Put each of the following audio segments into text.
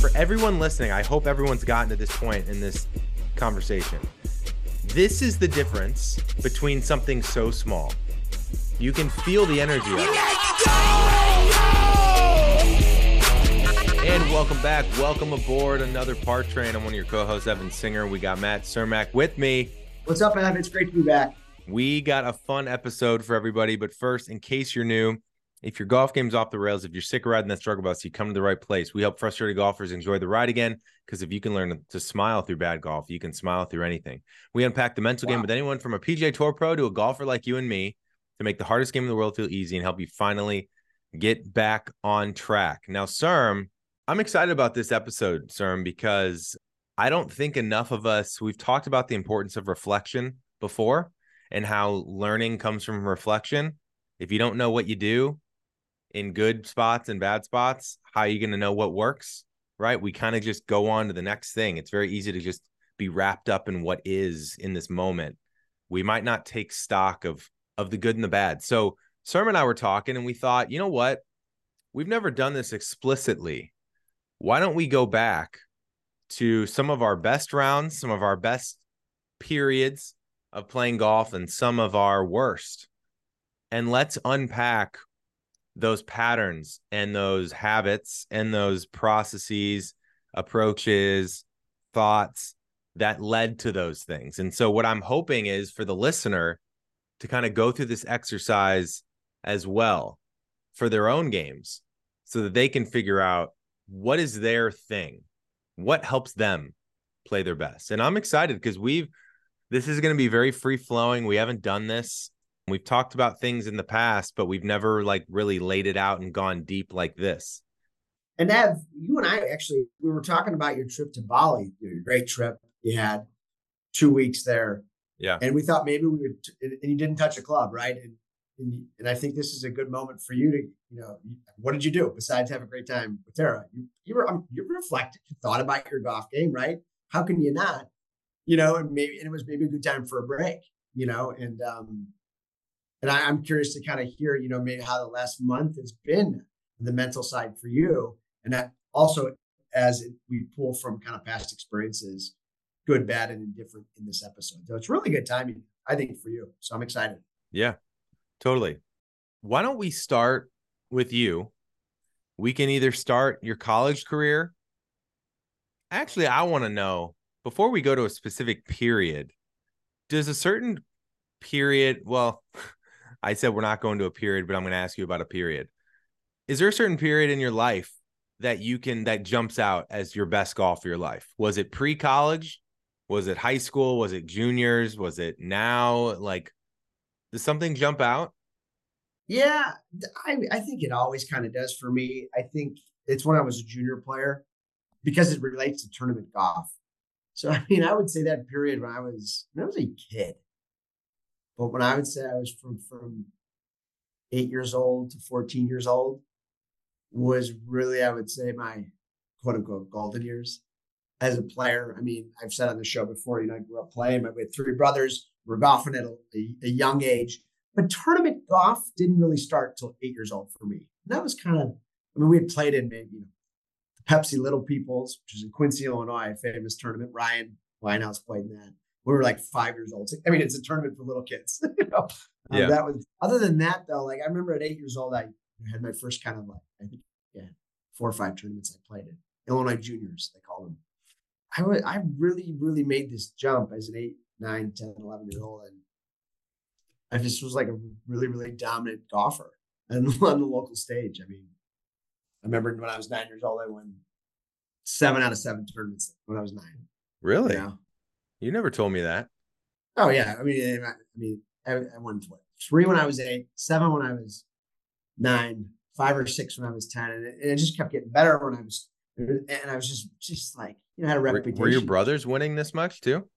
for everyone listening, I hope everyone's gotten to this point in this conversation. This is the difference between something so small. You can feel the energy of it. And welcome back. Welcome aboard another Par Train. I'm one of your co-hosts, Evan Singer. We got Matt Cermak with me. What's up, Evan? It's great to be back. We got a fun episode for everybody, but first, in case you're new, if your golf game's off the rails, if you're sick of riding that struggle bus, you come to the right place. We help frustrated golfers enjoy the ride again. Because if you can learn to smile through bad golf, you can smile through anything. We unpack the mental wow. game with anyone from a PGA Tour pro to a golfer like you and me to make the hardest game in the world feel easy and help you finally get back on track. Now, Cerm, I'm excited about this episode, Cerm, because I don't think enough of us, we've talked about the importance of reflection before and how learning comes from reflection. If you don't know what you do, in good spots and bad spots, how are you going to know what works? Right. We kind of just go on to the next thing. It's very easy to just be wrapped up in what is in this moment. We might not take stock of of the good and the bad. So Cerm and I were talking and we thought, you know what? We've never done this explicitly. Why don't we go back to some of our best rounds, some of our best periods of playing golf and some of our worst? And let's unpack those patterns and those habits and those processes, approaches, thoughts that led to those things. And so, what I'm hoping is for the listener to kind of go through this exercise as well for their own games so that they can figure out what is their thing, what helps them play their best. And I'm excited because we've, this is going to be very free flowing. We haven't done this We've talked about things in the past, but we've never like really laid it out and gone deep like this. And Ev, you and I actually we were talking about your trip to Bali, your great trip you had, two weeks there. Yeah. And we thought maybe we would, and you didn't touch a club, right? And, and and I think this is a good moment for you to, you know, what did you do besides have a great time with Tara? You you were um, you reflected, you thought about your golf game, right? How can you not? You know, and maybe and it was maybe a good time for a break, you know, and um, and I, am curious to kind of hear, you know, maybe how the last month has been the mental side for you, and that also as we pull from kind of past experiences, good, bad, and indifferent in this episode. So it's really good timing, I think, for you. So I'm excited. Yeah, totally. Why don't we start with you? We can either start your college career. Actually, I want to know before we go to a specific period, does a certain period, well, I said we're not going to a period, but I'm going to ask you about a period. Is there a certain period in your life that you can that jumps out as your best golf of your life? Was it pre-college? Was it high school? Was it juniors? Was it now? Like, does something jump out? Yeah, I, I think it always kind of does for me. I think it's when I was a junior player because it relates to tournament golf. So I mean, I would say that period when I was when I was a kid, but when I would say I was from from eight years old to 14 years old was really, I would say, my quote unquote golden years as a player. I mean, I've said on the show before, you know, I grew up playing. We had three brothers. We're golfing at a, a, a young age. But tournament golf didn't really start till eight years old for me. And that was kind of, I mean, we had played in maybe, you know, Pepsi Little Peoples, which is in Quincy, Illinois, a famous tournament. Ryan Winehouse played in that we were like five years old. I mean, it's a tournament for little kids. you know? Um, yeah. that was other than that though. Like I remember at eight years old, I had my first kind of like I think yeah four or five tournaments I played in Illinois juniors they call them. I was I really really made this jump as an eight, nine, 10, 11 year old, and I just was like a really really dominant golfer and on the local stage. I mean, I remember when I was nine years old, I won seven out of seven tournaments when I was nine. Really? Yeah. You never told me that. Oh yeah, I mean, I mean, I, won what, three when I was eight, seven when I was nine, five or six when I was ten, and it, and it just kept getting better when I was, and I was just just like you know had a reputation. Were, were your brothers winning this much too?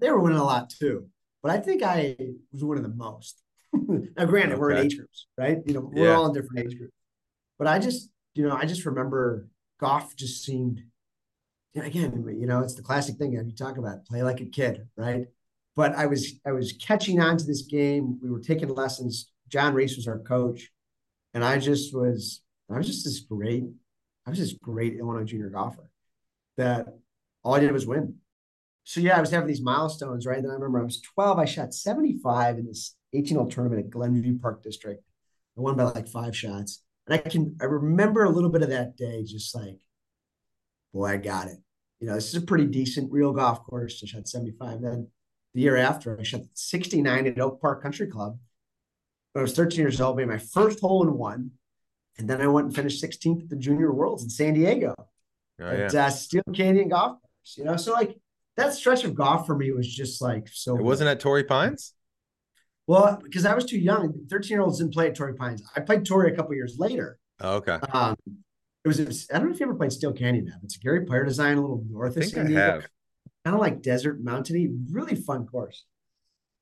They were winning a lot too, but I think I was winning the most. now, granted, okay. we're in age groups, right? You know, we're yeah. all in different age groups, but I just, you know, I just remember golf just seemed again, you know, it's the classic thing you talk about play like a kid, right? But I was I was catching on to this game. We were taking lessons. John Reese was our coach, and I just was I was just this great I was this great Illinois junior golfer. that all I did was win. So yeah, I was having these milestones, right? Then I remember I was 12. I shot 75 in this 18 hole tournament at Glenview Park District. I won by like five shots. And I can I remember a little bit of that day, just like, boy, I got it. You know, this is a pretty decent real golf course. I shot 75. Then the year after, I shot 69 at Oak Park Country Club. When I was 13 years old, made my first hole in one. And then I went and finished 16th at the Junior Worlds in San Diego oh, at yeah. uh, Steele Canyon Golf Course. You know, so like that stretch of golf for me was just like so. It wasn't at Torrey Pines. Well, because I was too young. 13 year olds didn't play at Torrey Pines. I played Torrey a couple years later. Oh, okay. Um, it was, I don't know if you ever played Steele Canyon Map. It's a Gary Player design, a little north of San Diego. Kind of like desert mountainy, really fun course.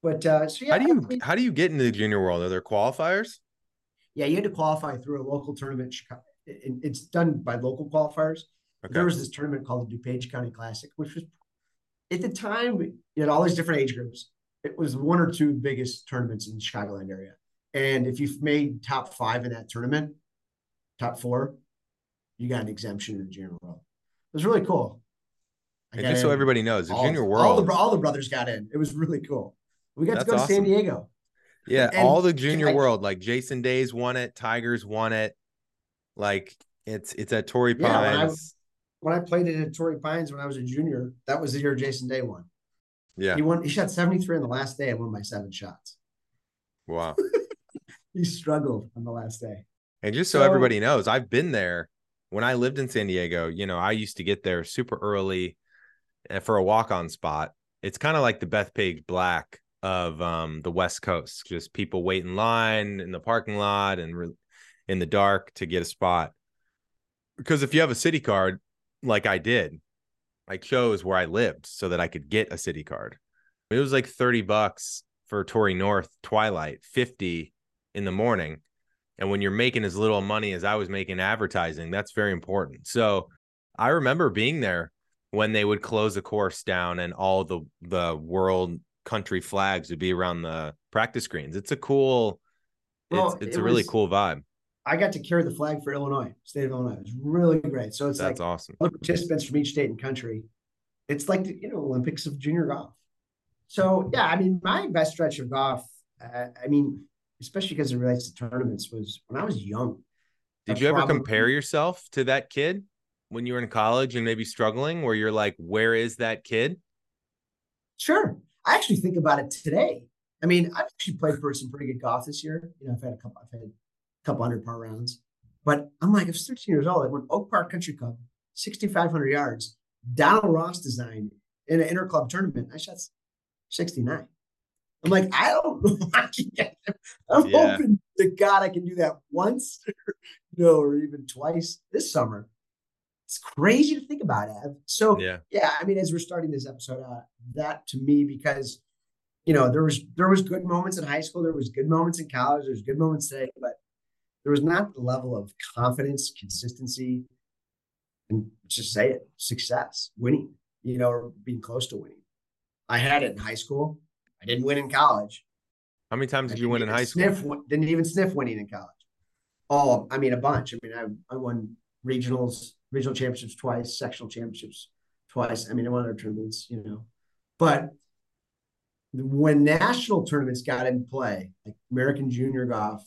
But uh, so yeah. How do you how do you get into the junior world? Are there qualifiers? Yeah, you had to qualify through a local tournament. It's done by local qualifiers. Okay. There was this tournament called the DuPage County Classic, which was at the time you had all these different age groups it was one or two biggest tournaments in the Chicagoland area. And if you've made top five in that tournament, top four, you got an exemption in the junior world. It was really cool. And just so everybody knows, the all, junior world, all the, all the brothers got in. It was really cool. We got to go awesome. to San Diego. Yeah, and all the junior I, world, like Jason Days won it, Tigers won it. Like it's it's at Torrey Pines. Yeah, when, I, when I played it at Torrey Pines when I was a junior, that was the year Jason Day won. Yeah. He won, he shot 73 on the last day and won by seven shots. Wow. he struggled on the last day. And just so, so everybody knows, I've been there when I lived in San Diego. You know, I used to get there super early eh, for a walk on spot. It's kind of like the Bethpage Black of um, the West Coast, just people wait in line in the parking lot and re- in the dark to get a spot. Because if you have a city card, like I did, I chose where I lived so that I could get a city card. It was like 30 bucks for Torrey North Twilight, 50 in the morning. And when you're making as little money as I was making advertising, that's very important. So I remember being there when they would close the course down and all the the world country flags would be around the practice screens. It's a cool well, it's, it's it a really was, cool vibe. I got to carry the flag for Illinois, state of Illinois. It was really great. So it's that's like awesome. Other participants from each state and country. It's like the you know Olympics of junior golf. So yeah, I mean, my best stretch of golf. Uh, I mean, especially because it relates to tournaments, was when I was young. Did you ever probably, compare yourself to that kid when you were in college and maybe struggling, where you're like, "Where is that kid?" Sure, I actually think about it today. I mean, I've actually played for some pretty good golf this year. You know, I've had a couple. I've had a couple hundred par rounds. But I'm like, I was 13 years old. I went Oak Park Country Club, 6,500 yards, Donald Ross design in an interclub tournament. I shot 69. I'm like, I don't know I I'm yeah. hoping to God I can do that once, you know, or even twice this summer. It's crazy to think about, Ev. So yeah, yeah. I mean, as we're starting this episode, uh, that to me, because you know, there was there was good moments in high school, there was good moments in college, there's good moments today, but there was not the level of confidence, consistency, and just say it, success, winning, you know, or being close to winning. I had it in high school. I didn't win in college. How many times did you win in high school? Sniff, didn't even sniff winning in college. Oh, I mean, a bunch. I mean, I, I won regionals, regional championships twice, sectional championships twice. I mean, I won other tournaments, you know. But when national tournaments got in play, like American Junior Golf,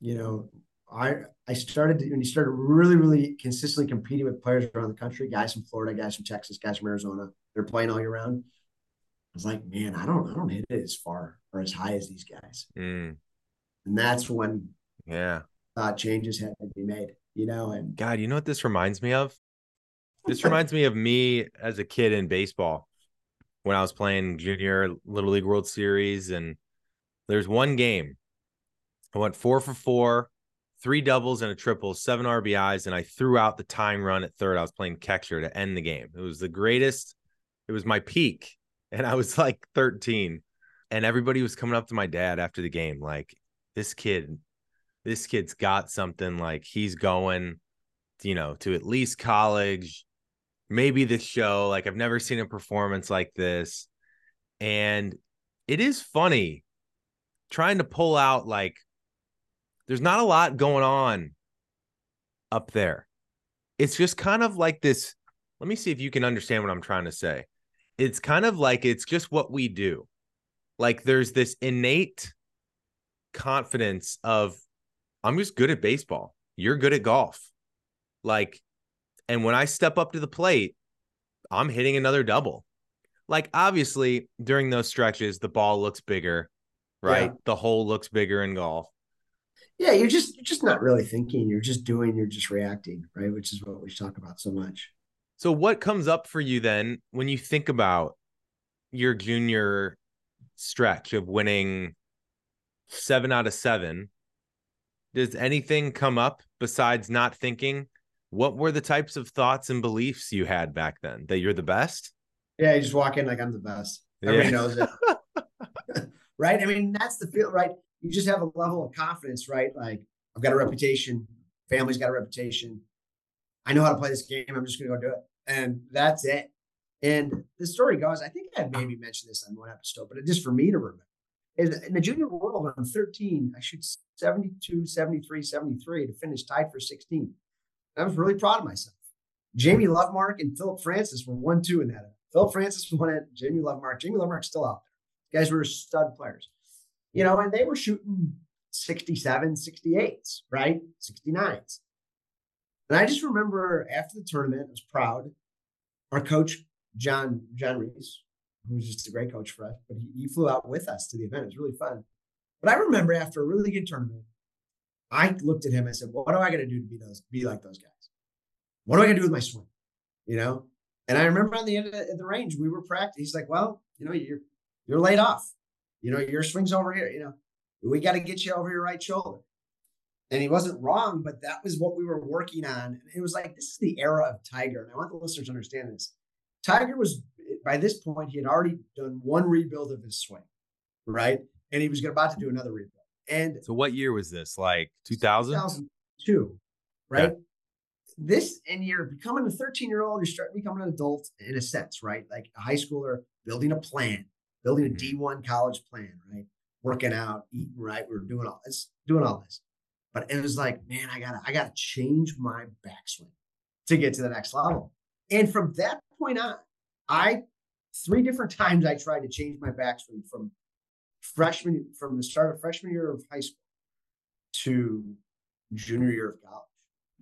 you know, I I started to, when you started really really consistently competing with players around the country, guys from Florida, guys from Texas, guys from Arizona, they're playing all year round. I was like, man, I don't I don't hit it as far or as high as these guys. Mm. And that's when yeah thought changes had to be made. You know, and God, you know what this reminds me of? This reminds me of me as a kid in baseball when I was playing junior little league World Series, and there's one game I went four for four, three doubles and a triple, seven RBIs, and I threw out the tying run at third. I was playing catcher to end the game. It was the greatest. It was my peak, and I was like 13, and everybody was coming up to my dad after the game, like this kid, this kid's got something. Like he's going, you know, to at least college, maybe the show. Like I've never seen a performance like this, and it is funny trying to pull out like there's not a lot going on up there. It's just kind of like this let me see if you can understand what I'm trying to say. It's kind of like it's just what we do. Like there's this innate confidence of I'm just good at baseball. You're good at golf. Like, and when I step up to the plate, I'm hitting another double. Like, obviously, during those stretches, the ball looks bigger, right? Yeah. The hole looks bigger in golf. Yeah, you're just you're just not really thinking. You're just doing. You're just reacting, right? Which is what we talk about so much. So, what comes up for you then when you think about your junior stretch of winning seven out of seven? Does anything come up besides not thinking? What were the types of thoughts and beliefs you had back then? That you're the best? Yeah, you just walk in like I'm the best. Everybody yeah. knows it. right? I mean, that's the feel, right? You just have a level of confidence, right? Like, I've got a reputation, family's got a reputation. I know how to play this game. I'm just going to go do it. And that's it. And the story goes, I think I had maybe mentioned this on one episode, but just for me to remember. In the junior world, I'm 13. I shoot 72, 73, 73 to finish tied for 16. I was really proud of myself. Jamie Lovemark and Philip Francis were one, two in that. Philip Francis won it. Jamie Lovemark. Jamie Lovemark's still out there. Guys were stud players. You know, and they were shooting 67, 68s, right? 69s. And I just remember after the tournament, I was proud. Our coach, John John Reese, who was just a great coach for us, but he, he flew out with us to the event. It was really fun. But I remember after a really good tournament, I looked at him and said, "What do I got to do to be those, be like those guys? What do I got to do with my swing?" You know. And I remember on the end of the, the range, we were practicing. He's like, "Well, you know, you're you're laid off. You know, your swing's over here. You know, we got to get you over your right shoulder." And he wasn't wrong, but that was what we were working on. And it was like, this is the era of Tiger. And I want the listeners to understand this. Tiger was, by this point, he had already done one rebuild of his swing, right? And he was about to do another rebuild. And so, what year was this? Like 2000? 2002, right? Yeah. This, and you're becoming a 13 year old, you're starting to become an adult in a sense, right? Like a high schooler building a plan, building a mm-hmm. D1 college plan, right? Working out, eating right. We are doing all this, doing all this. But it was like, man, I gotta, I gotta change my backswing to get to the next level. And from that point on, I three different times I tried to change my backswing from freshman from the start of freshman year of high school to junior year of college.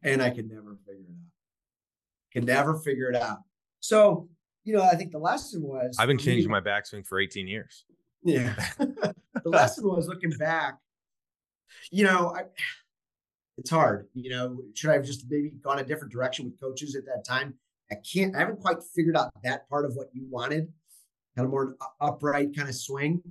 And I could never figure it out. Could never figure it out. So, you know, I think the lesson was I've been changing me, my backswing for 18 years. Yeah. the lesson was looking back, you know, I, it's hard. You know, should I have just maybe gone a different direction with coaches at that time? I can't, I haven't quite figured out that part of what you wanted, kind of more upright kind of swing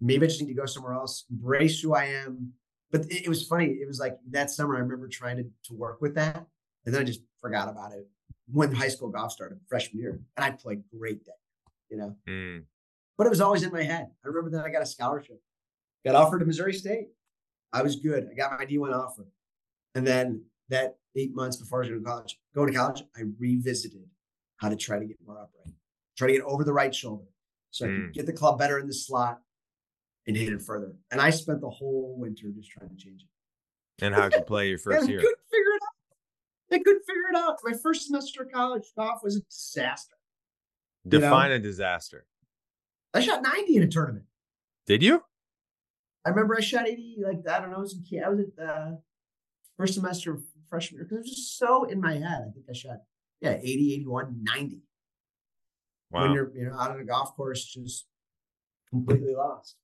maybe I just need to go somewhere else, embrace who I am. But it, it, was funny. It was like that summer, I remember trying to, to work with that. And then I just forgot about it when high school golf started, freshman year. And I played great that you know. Mm. But it was always in my head. I remember that I got a scholarship, got offered to Missouri State. I was good. I got my D1 offer. And then that eight months before I was going to college, going to college, I revisited how to try to get more upright, try to get over the right shoulder so I could mm. get the club better in the slot, and hit it further. And I spent the whole winter just trying to change it. And how'd you play your first year? I couldn't figure it out. I couldn't figure it out. My first semester of college golf was a disaster. Define you know? a disaster. I shot 90 in a tournament. Did you? I remember I shot 80, like, I don't know, I was, in, I was at the first semester of freshman year because it was just so in my head. I think I shot, yeah, 80, 81, 90. Wow. When you're, you know, out on a golf course, just completely lost.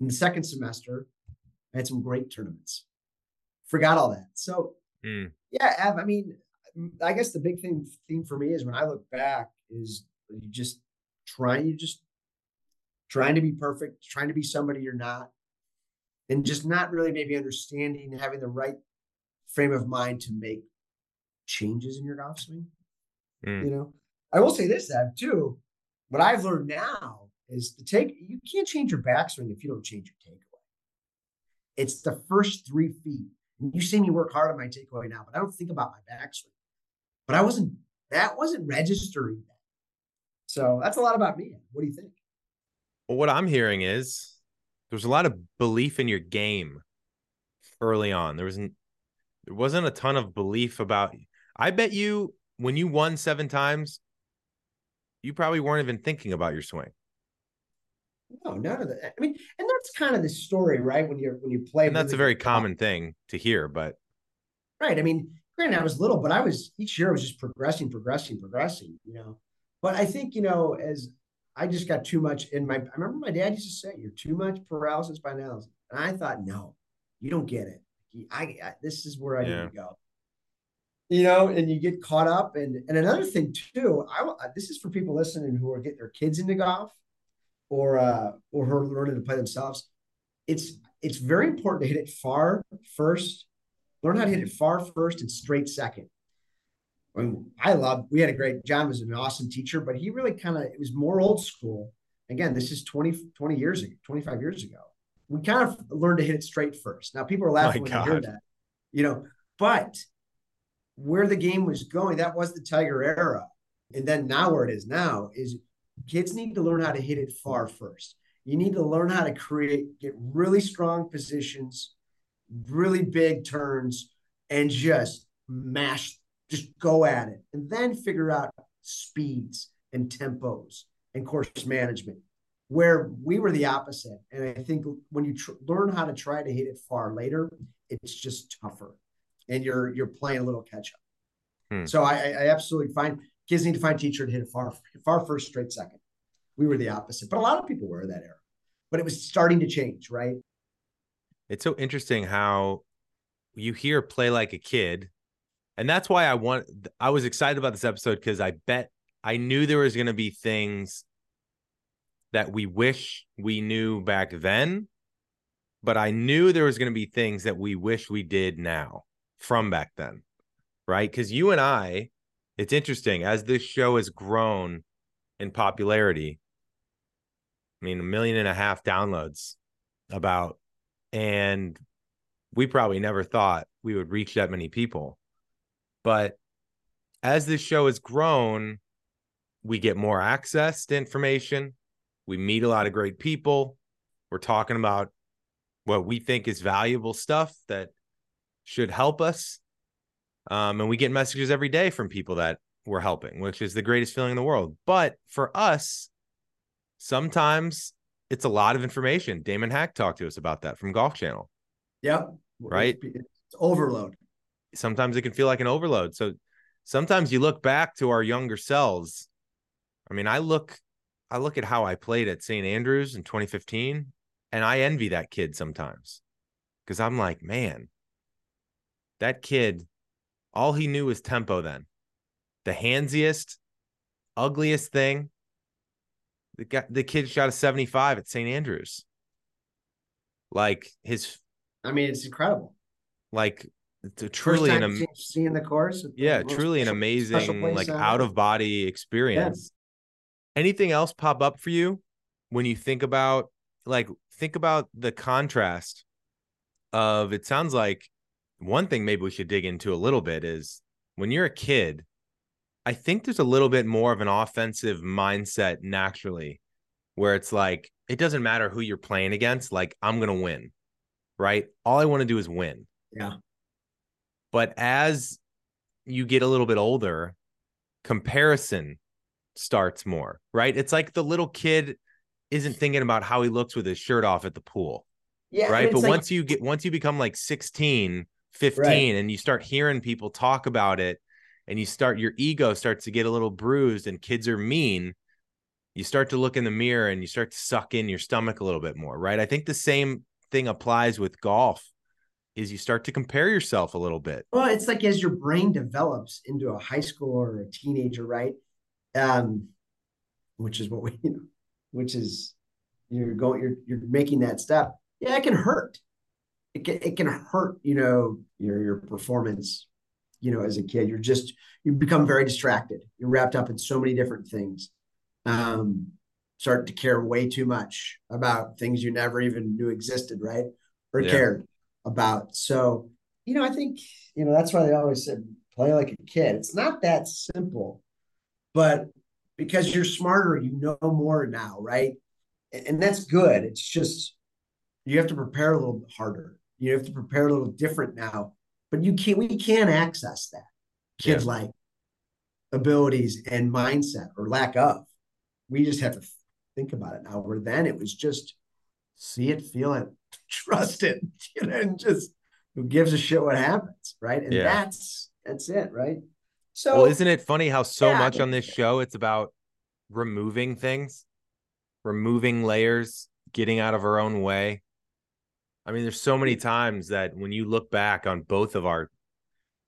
In the second semester, I had some great tournaments. Forgot all that. So mm. yeah, I mean, I guess the big thing theme for me is when I look back is you just trying you just trying to be perfect, trying to be somebody you're not, and just not really maybe understanding, having the right frame of mind to make changes in your golf swing. Mm. You know, I will say this, Ev, too. What I've learned now is to take you can't change your backswing if you don't change your takeaway. It's the first three feet. You see me work hard on my takeaway now, but I don't think about my backswing. But I wasn't that wasn't registering that. So that's a lot about me. What do you think? Well, what I'm hearing is there's a lot of belief in your game early on. There wasn't there wasn't a ton of belief about I bet you when you won seven times, you probably weren't even thinking about your swing. No, none of that. I mean, and that's kind of the story, right? When you're when you play, and that's a very common thing to hear, but right. I mean, granted, I was little, but I was each year I was just progressing, progressing, progressing, you know. But I think, you know, as I just got too much in my I remember my dad used to say, You're too much paralysis by analysis. And I thought, no, you don't get it. I, I this is where I yeah. need to go. You know, and you get caught up. And and another thing too, I this is for people listening who are getting their kids into golf or uh or who are learning to play themselves. It's it's very important to hit it far first learn how to hit it far first and straight second. I, mean, I love, we had a great, John was an awesome teacher, but he really kind of, it was more old school. Again, this is 20, 20 years ago, 25 years ago. We kind of learned to hit it straight first. Now people are laughing My when God. they hear that, you know, but where the game was going, that was the Tiger era. And then now where it is now is kids need to learn how to hit it far first. You need to learn how to create, get really strong positions really big turns and just mash, just go at it, and then figure out speeds and tempos and course management. Where we were the opposite, and I think when you tr- learn how to try to hit it far later, it's just tougher, and you're you're playing a little catch up. Hmm. So I, I absolutely find kids need to find teacher to hit it far far first, straight second. We were the opposite, but a lot of people were that era. But it was starting to change, right? it's so interesting how you hear play like a kid and that's why i want i was excited about this episode because i bet i knew there was going to be things that we wish we knew back then but i knew there was going to be things that we wish we did now from back then right because you and i it's interesting as this show has grown in popularity i mean a million and a half downloads about and we probably never thought we would reach that many people. But as this show has grown, we get more access to information. We meet a lot of great people. We're talking about what we think is valuable stuff that should help us. Um, and we get messages every day from people that we're helping, which is the greatest feeling in the world. But for us, sometimes it's a lot of information. Damon Hack talked to us about that from Golf Channel. Yep. Right. It's overload. Sometimes it can feel like an overload. So sometimes you look back to our younger selves. I mean, I look, I look at how I played at St. Andrews in 2015, and I envy that kid sometimes because I'm like, man, that kid, all he knew was tempo then. The handsiest, ugliest thing the guy, the kid shot a 75 at St. Andrews. Like his I mean, it's incredible. Like truly an am- seeing the course. Yeah, truly an amazing like out of body experience. Yeah. Anything else pop up for you when you think about like think about the contrast of it sounds like one thing maybe we should dig into a little bit is when you're a kid I think there's a little bit more of an offensive mindset naturally where it's like it doesn't matter who you're playing against, like I'm going to win. Right? All I want to do is win. Yeah. But as you get a little bit older, comparison starts more, right? It's like the little kid isn't thinking about how he looks with his shirt off at the pool. Yeah. Right. But like... once you get once you become like 16, 15 right. and you start hearing people talk about it and you start your ego starts to get a little bruised and kids are mean you start to look in the mirror and you start to suck in your stomach a little bit more right i think the same thing applies with golf is you start to compare yourself a little bit well it's like as your brain develops into a high school or a teenager right um which is what we you know which is you're going you're you're making that step yeah it can hurt it can it can hurt you know your your performance you know, as a kid. You're just you become very distracted. You're wrapped up in so many different things. Um, start to care way too much about things you never even knew existed, right? Or yeah. cared about. So, you know, I think, you know, that's why they always said play like a kid. It's not that simple, but because you're smarter, you know more now, right? And that's good. It's just you have to prepare a little harder. You have to prepare a little different now but you can't we can't access that kids yeah. like abilities and mindset or lack of. We just have to think about it now. Where then it was just see it, feel it, trust it, you know, and just who gives a shit what happens, right? And yeah. that's that's it, right? So, well, isn't it funny how so yeah, much on this show it's about removing things, removing layers, getting out of our own way? I mean, there's so many times that when you look back on both of our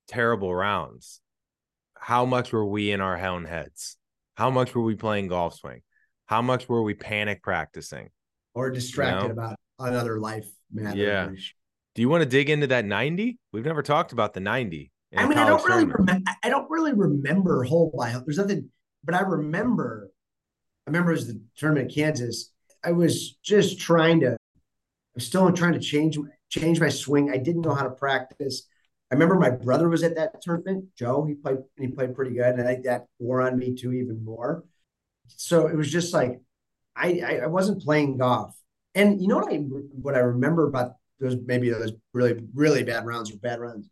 terrible rounds, how much were we in our own heads? How much were we playing golf swing? How much were we panic practicing? Or distracted about another life matter? Yeah. Do you want to dig into that 90? We've never talked about the 90. I mean, I don't really remember. I don't really remember whole by there's nothing, but I remember. I remember it was the tournament in Kansas. I was just trying to. I'm still trying to change change my swing. I didn't know how to practice. I remember my brother was at that tournament. Joe, he played he played pretty good, and I think that wore on me too even more. So it was just like I I, wasn't playing golf, and you know what I what I remember about those maybe those really really bad rounds or bad runs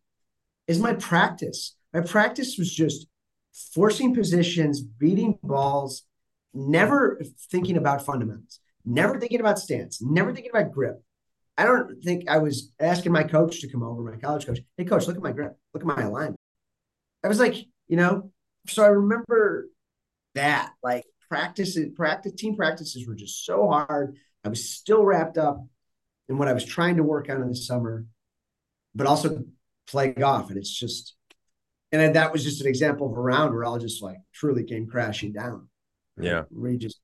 is my practice. My practice was just forcing positions, beating balls, never thinking about fundamentals, never thinking about stance, never thinking about grip. I don't think I was asking my coach to come over, my college coach. Hey, coach, look at my grip, look at my alignment. I was like, you know, so I remember that like practice, practice, team practices were just so hard. I was still wrapped up in what I was trying to work on in the summer, but also play golf. And it's just, and that was just an example of a round where all just like truly came crashing down. Right? Yeah. We just,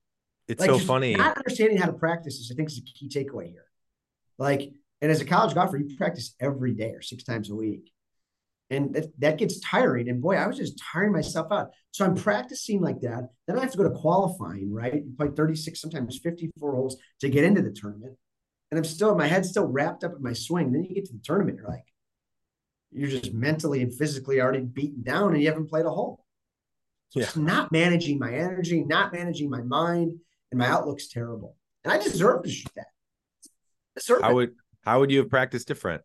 it's like, so funny. Not understanding how to practice is, I think, is a key takeaway here. Like, and as a college golfer, you practice every day or six times a week. And that, that gets tiring. And boy, I was just tiring myself out. So I'm practicing like that. Then I have to go to qualifying, right? You play 36, sometimes 54 holes to get into the tournament. And I'm still, my head's still wrapped up in my swing. Then you get to the tournament, you're like, you're just mentally and physically already beaten down and you haven't played a hole. So yeah. it's not managing my energy, not managing my mind, and my outlook's terrible. And I deserve to shoot that. Deserve how it. would how would you have practiced different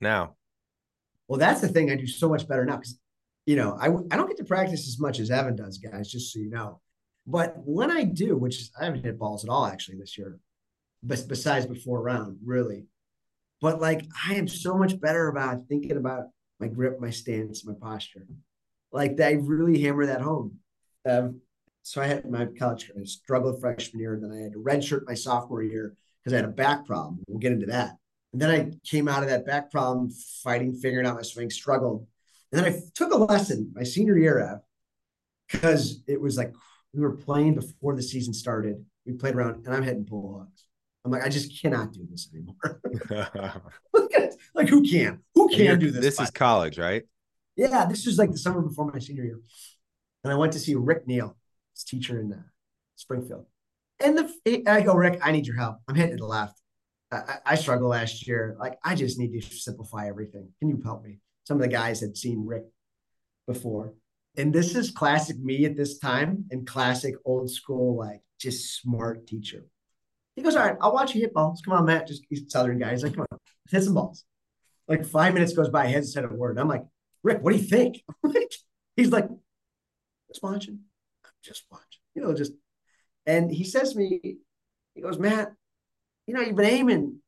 now? Well, that's the thing I do so much better now because you know I I don't get to practice as much as Evan does, guys. Just so you know. But when I do, which is I haven't hit balls at all actually this year, but besides before round, really. But like I am so much better about thinking about my grip, my stance, my posture. Like I really hammer that home. Um, so I had my college I struggled freshman year, and then I had to redshirt my sophomore year because I had a back problem. We'll get into that. And then I came out of that back problem fighting, figuring out my swing, struggled. And then I took a lesson my senior year because it was like we were playing before the season started. We played around and I'm hitting pull hooks. I'm like, I just cannot do this anymore. like, who can? Who can do this? This is college, right? Yeah, this was like the summer before my senior year. And I went to see Rick Neal, his teacher in uh, Springfield. And the I go, Rick, I need your help. I'm hitting the left. I, I struggled last year. Like, I just need to simplify everything. Can you help me? Some of the guys had seen Rick before. And this is classic me at this time and classic old school, like just smart teacher. He goes, all right, I'll watch you hit balls. Come on, Matt. Just he's Southern guy. He's like, come on, hit some balls. Like five minutes goes by, he hasn't said a word. I'm like, Rick, what do you think? he's like, just watching. I'm just watching. You know, just and he says to me, he goes, Matt, you know, you've been aiming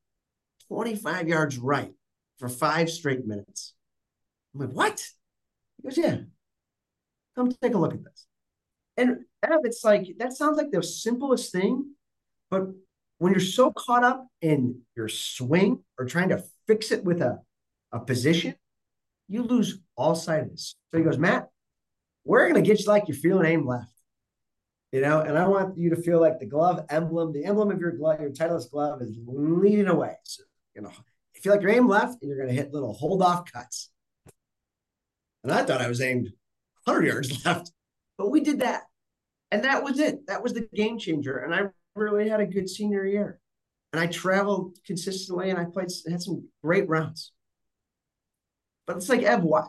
25 yards right for five straight minutes. I'm like, what? He goes, yeah. Come take a look at this. And it's like, that sounds like the simplest thing, but when you're so caught up in your swing or trying to fix it with a, a position, you lose all sight of this. So he goes, Matt, we're going to get you like you're feeling aim left. You know, and I want you to feel like the glove emblem, the emblem of your glove, your Titleist glove is leading away. So, you know, if you like you're aim left and you're going to hit little hold off cuts. And I thought I was aimed 100 yards left, but we did that. And that was it. That was the game changer. And I really had a good senior year. And I traveled consistently and I played had some great rounds. But it's like Ev, why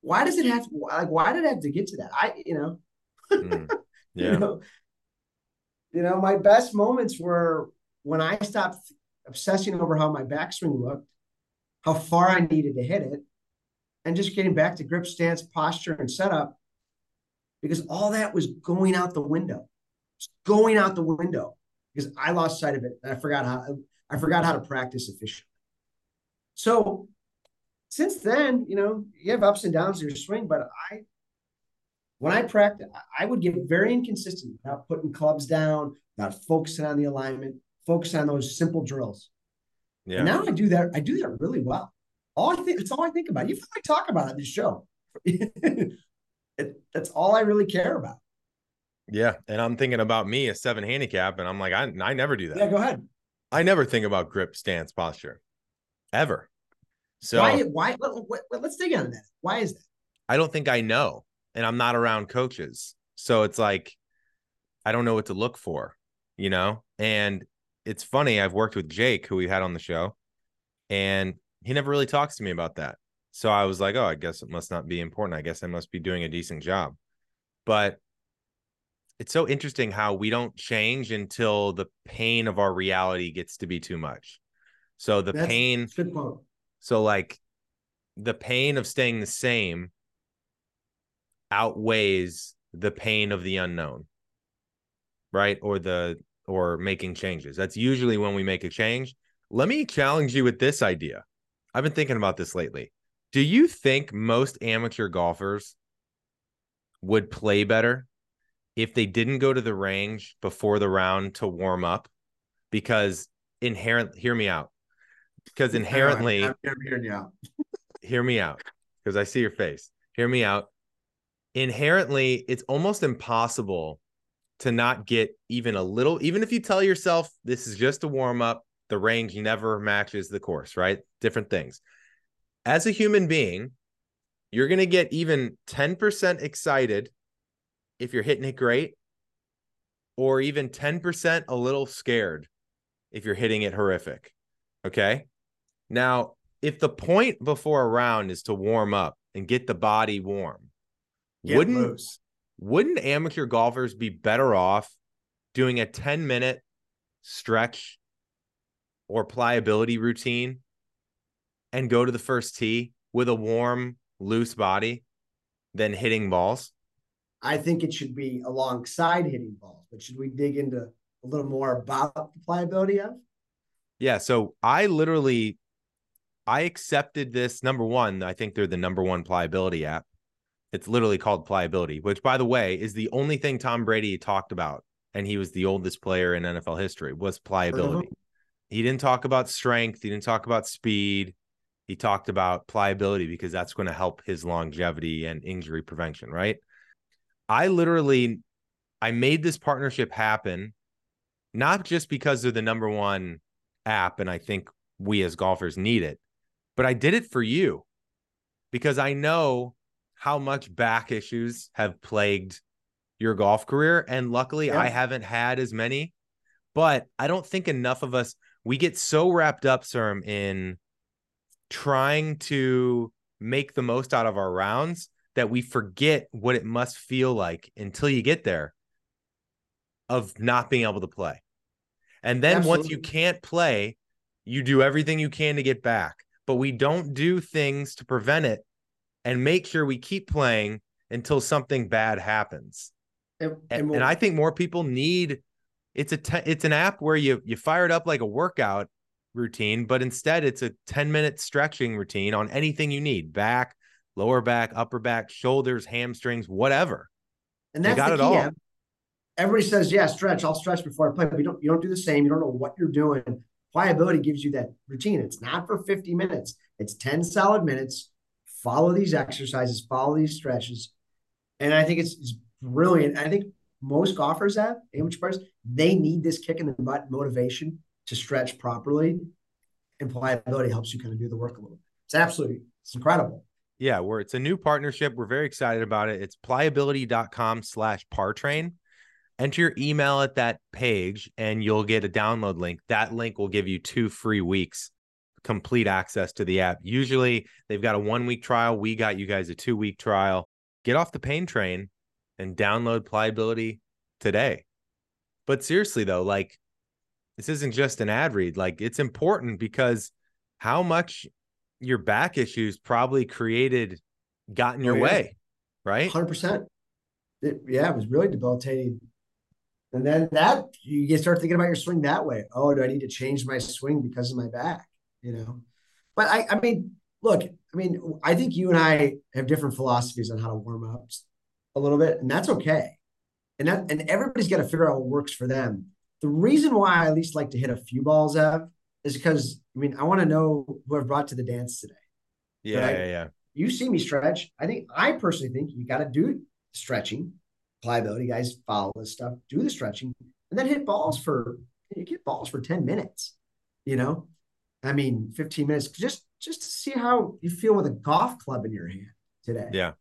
why does it have to like why did it have to get to that? I you know mm, yeah. you know, you know, my best moments were when I stopped obsessing over how my backswing looked, how far I needed to hit it, and just getting back to grip stance, posture, and setup. because all that was going out the window, going out the window because I lost sight of it and I forgot how I forgot how to practice efficiently. So since then, you know, you have ups and downs in your swing, but I when I practice, I would get very inconsistent without putting clubs down, not focusing on the alignment, focusing on those simple drills. Yeah. And now I do that. I do that really well. All I think it's all I think about. You I talk about it on this show. it, that's all I really care about. Yeah, and I'm thinking about me a seven handicap, and I'm like, I I never do that. Yeah, go ahead. I never think about grip, stance, posture, ever. So why? Why? Let, us dig into that. Why is that? I don't think I know, and I'm not around coaches, so it's like I don't know what to look for, you know. And it's funny. I've worked with Jake, who we had on the show, and he never really talks to me about that. So I was like, oh, I guess it must not be important. I guess I must be doing a decent job. But it's so interesting how we don't change until the pain of our reality gets to be too much. So the That's pain so like the pain of staying the same outweighs the pain of the unknown. Right? Or the or making changes. That's usually when we make a change. Let me challenge you with this idea. I've been thinking about this lately. Do you think most amateur golfers would play better if they didn't go to the range before the round to warm up? Because inherent, hear me out. Because inherently, hearing you out. hear me out. Because I see your face. Hear me out. Inherently, it's almost impossible to not get even a little, even if you tell yourself this is just a warm up, the range never matches the course, right? Different things. As a human being, you're going to get even 10% excited if you're hitting it great, or even 10% a little scared if you're hitting it horrific. Okay. Now, if the point before a round is to warm up and get the body warm, get wouldn't loose. wouldn't amateur golfers be better off doing a 10 minute stretch or pliability routine and go to the first tee with a warm, loose body than hitting balls? I think it should be alongside hitting balls, but should we dig into a little more about the pliability of? Yeah. So I literally I accepted this number one. I think they're the number one pliability app. It's literally called pliability, which by the way is the only thing Tom Brady talked about, and he was the oldest player in NFL history was pliability. He didn't talk about strength. He didn't talk about speed. He talked about pliability because that's going to help his longevity and injury prevention, right? I literally I made this partnership happen not just because they're the number one app and I think we as golfers need it, but I did it for you because I know how much back issues have plagued your golf career and luckily yeah. I haven't had as many, but I don't think enough of us we get so wrapped up, Cerm, in trying to make the most out of our rounds that we forget what it must feel like until you get there of not being able to play. And then Absolutely. once you can't play, you do everything you can to get back. But we don't do things to prevent it and make sure we keep playing until something bad happens. And, and, and I think more people need it's a te- it's an app where you you fire it up like a workout routine, but instead it's a 10 minute stretching routine on anything you need back, lower back, upper back, shoulders, hamstrings, whatever. And that's got it all. App. Everybody says, yeah, stretch. I'll stretch before I play. But you don't you don't do the same. You don't know what you're doing. Pliability gives you that routine. It's not for 50 minutes. It's 10 solid minutes. Follow these exercises, follow these stretches. And I think it's, it's brilliant. I think most golfers have, amateur players, they need this kick in the butt motivation to stretch properly. And pliability helps you kind of do the work a little bit. It's absolutely, it's incredible. Yeah, where it's a new partnership. We're very excited about it. It's pliability.com slash partrain. Enter your email at that page and you'll get a download link. That link will give you two free weeks complete access to the app. Usually they've got a one week trial. We got you guys a two week trial. Get off the pain train and download pliability today. But seriously though, like this isn't just an ad read. Like it's important because how much your back issues probably created got in your oh, yeah. way, right? 100%. it, yeah, it was really debilitating. And then that you get start thinking about your swing that way. Oh, do I need to change my swing because of my back? You know, but I, I mean, look, I mean, I think you and I have different philosophies on how to warm up a little bit, and that's okay. And that, and everybody's got to figure out what works for them. The reason why I at least like to hit a few balls, Ev, is because I mean, I want to know who I've brought to the dance today. Yeah, right? yeah, yeah. You see me stretch. I think I personally think you got to do stretching pliability guys follow this stuff, do the stretching, and then hit balls for you get balls for 10 minutes. You know, I mean 15 minutes just just to see how you feel with a golf club in your hand today. Yeah.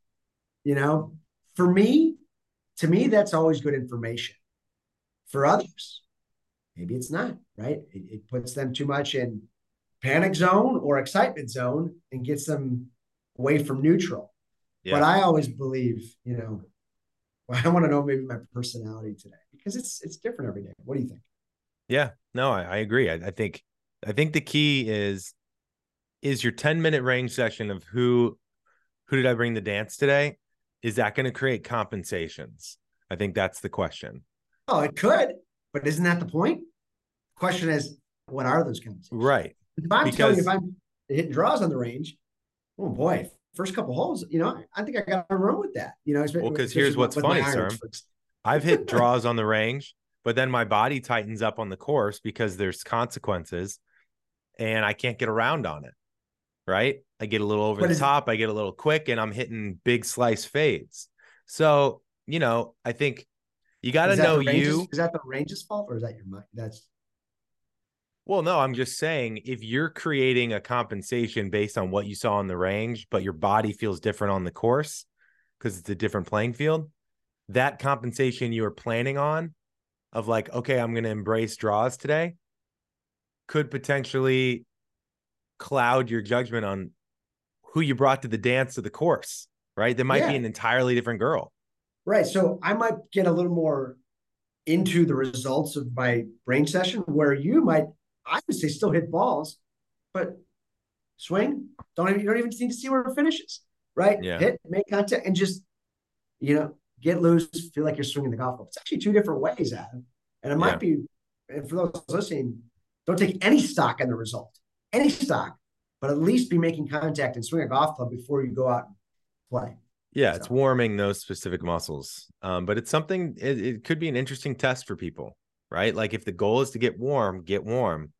You know, for me, to me, that's always good information. For others, maybe it's not, right? It, it puts them too much in panic zone or excitement zone and gets them away from neutral. Yeah. But I always believe, you know, I want to know maybe my personality today because it's it's different every day. What do you think? Yeah, no, I, I agree. I, I think I think the key is is your 10 minute range session of who who did I bring the dance today? Is that going to create compensations? I think that's the question. Oh, it could, but isn't that the point? Question is, what are those compensations? Right. If I'm because, telling you if I'm hitting draws on the range, oh boy, first couple holes, you know, I think I got to run with that. You know, well, because here's what's funny, sir. I've hit draws on the range, but then my body tightens up on the course because there's consequences, and I can't get around on it. Right? I get a little over what the top. I get a little quick, and I'm hitting big slice fades. So you know, I think you got to know you. Is that the range's fault, or is that your mind? That's well, no, I'm just saying if you're creating a compensation based on what you saw on the range, but your body feels different on the course because it's a different playing field, that compensation you were planning on of like, okay, I'm going to embrace draws today could potentially cloud your judgment on who you brought to the dance of the course, right? There might yeah. be an entirely different girl. Right. So I might get a little more into the results of my brain session where you might I would say still hit balls, but swing. Don't even you don't even need to see where it finishes. Right? Yeah. Hit, make contact, and just you know get loose. Feel like you're swinging the golf ball. It's actually two different ways, Adam. And it might yeah. be. And for those listening, don't take any stock in the result, any stock, but at least be making contact and swing a golf club before you go out and play. Yeah, so. it's warming those specific muscles. Um, but it's something. It, it could be an interesting test for people, right? Like if the goal is to get warm, get warm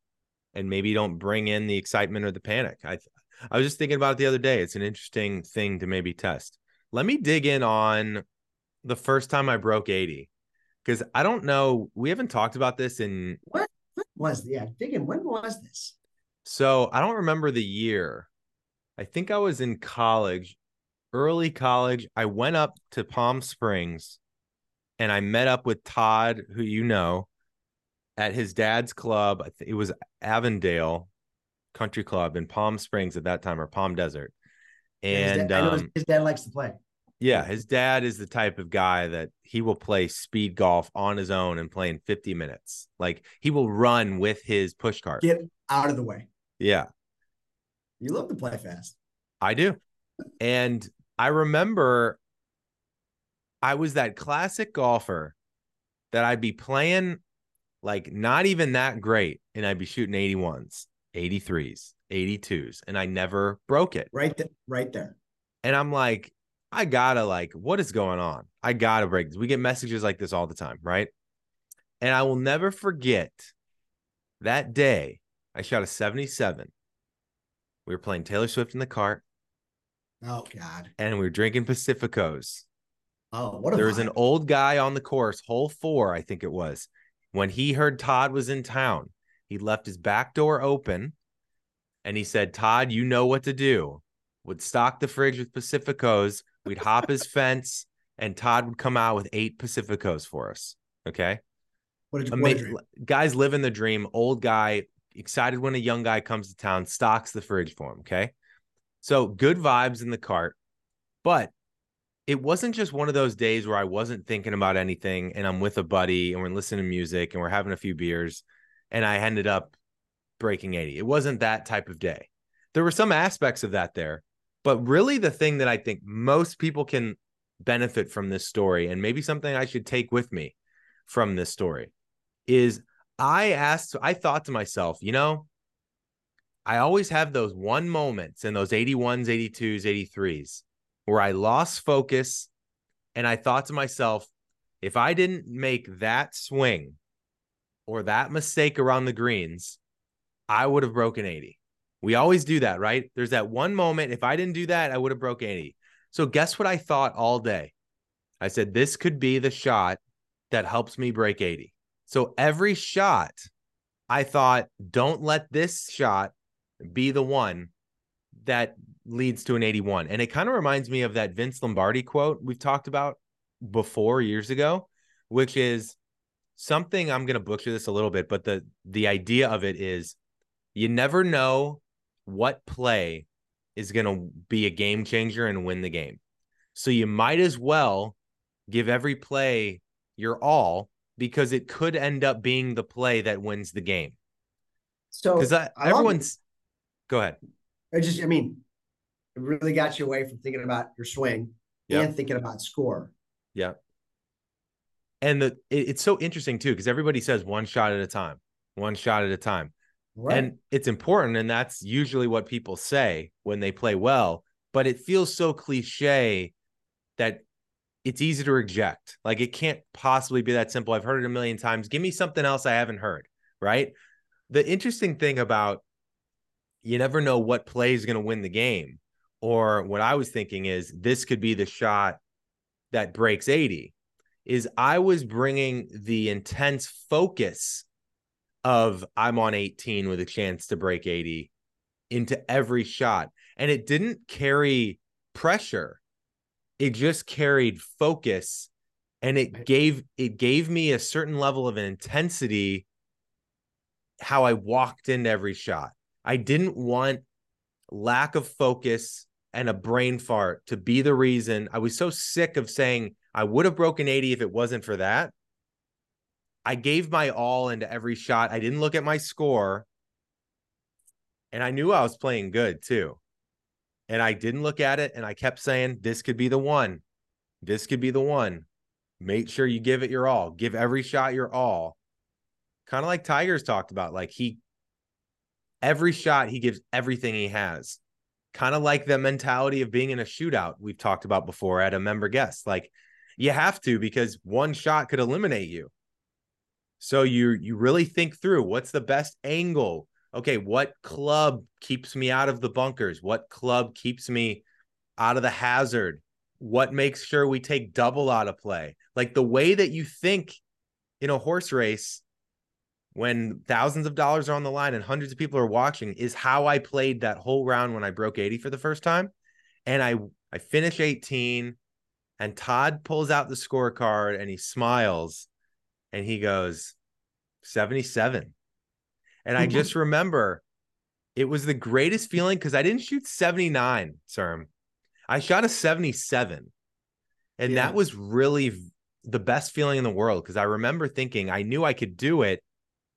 and maybe don't bring in the excitement or the panic. I I was just thinking about it the other day. It's an interesting thing to maybe test. Let me dig in on the first time I broke 80 because I don't know. We haven't talked about this in what, what was yeah, dig in. When was this? So I don't remember the year. I think I was in college, early college. I went up to Palm Springs and I met up with Todd, who you know, at his dad's club. It was Avondale Country Club in Palm Springs at that time, or Palm Desert. And his dad, um, his dad likes to play. Yeah, his dad is the type of guy that he will play speed golf on his own and play in 50 minutes. Like he will run with his push cart. Get out of the way. Yeah. You love to play fast. I do. And I remember I was that classic golfer that I'd be playing like not even that great. And I'd be shooting 81s, 83s, 82s, and I never broke it. Right there, right there. And I'm like, I gotta like, what is going on? I gotta break this. We get messages like this all the time, right? And I will never forget that day I shot a 77. We were playing Taylor Swift in the cart. Oh God. And we were drinking Pacificos. Oh, what there was an old guy on the course, hole four, I think it was. When he heard Todd was in town, he left his back door open and he said, Todd, you know what to do. Would stock the fridge with Pacificos. We'd hop his fence and Todd would come out with eight Pacificos for us. Okay. What did, Amazing. What guys living the dream. Old guy, excited when a young guy comes to town, stocks the fridge for him. Okay. So good vibes in the cart. But it wasn't just one of those days where I wasn't thinking about anything and I'm with a buddy and we're listening to music and we're having a few beers and I ended up breaking 80. It wasn't that type of day. There were some aspects of that there, but really the thing that I think most people can benefit from this story, and maybe something I should take with me from this story, is I asked, I thought to myself, you know, I always have those one moments in those 81s, 82s, 83s where I lost focus. And I thought to myself, if I didn't make that swing or that mistake around the greens, I would have broken 80. We always do that, right? There's that one moment. If I didn't do that, I would have broke 80. So guess what I thought all day? I said, this could be the shot that helps me break 80. So every shot, I thought, don't let this shot be the one that leads to an 81. And it kind of reminds me of that Vince Lombardi quote we've talked about before years ago, which is something I'm going to butcher this a little bit, but the the idea of it is you never know what play is going to be a game changer and win the game. So you might as well give every play your all because it could end up being the play that wins the game. So because everyone's go ahead. I just, I mean, it really got you away from thinking about your swing yep. and thinking about score. Yeah. And the it, it's so interesting too because everybody says one shot at a time, one shot at a time. Right. And it's important. And that's usually what people say when they play well. But it feels so cliche that it's easy to reject. Like it can't possibly be that simple. I've heard it a million times. Give me something else I haven't heard. Right. The interesting thing about you never know what play is going to win the game. Or what I was thinking is this could be the shot that breaks 80. Is I was bringing the intense focus of I'm on 18 with a chance to break 80 into every shot. And it didn't carry pressure. It just carried focus and it gave it gave me a certain level of intensity how I walked into every shot. I didn't want lack of focus and a brain fart to be the reason. I was so sick of saying I would have broken 80 if it wasn't for that. I gave my all into every shot. I didn't look at my score. And I knew I was playing good too. And I didn't look at it and I kept saying, this could be the one. This could be the one. Make sure you give it your all. Give every shot your all. Kind of like Tigers talked about. Like he, every shot, he gives everything he has. Kind of like the mentality of being in a shootout we've talked about before at a member guest. Like you have to because one shot could eliminate you. So you you really think through what's the best angle. Okay, what club keeps me out of the bunkers? What club keeps me out of the hazard? What makes sure we take double out of play? Like the way that you think in a horse race when thousands of dollars are on the line and hundreds of people are watching is how I played that whole round when I broke 80 for the first time. And I I finish 18 and Todd pulls out the scorecard and he smiles and he goes 77 and i just remember it was the greatest feeling because i didn't shoot 79 sir i shot a 77 and yeah. that was really the best feeling in the world because i remember thinking i knew i could do it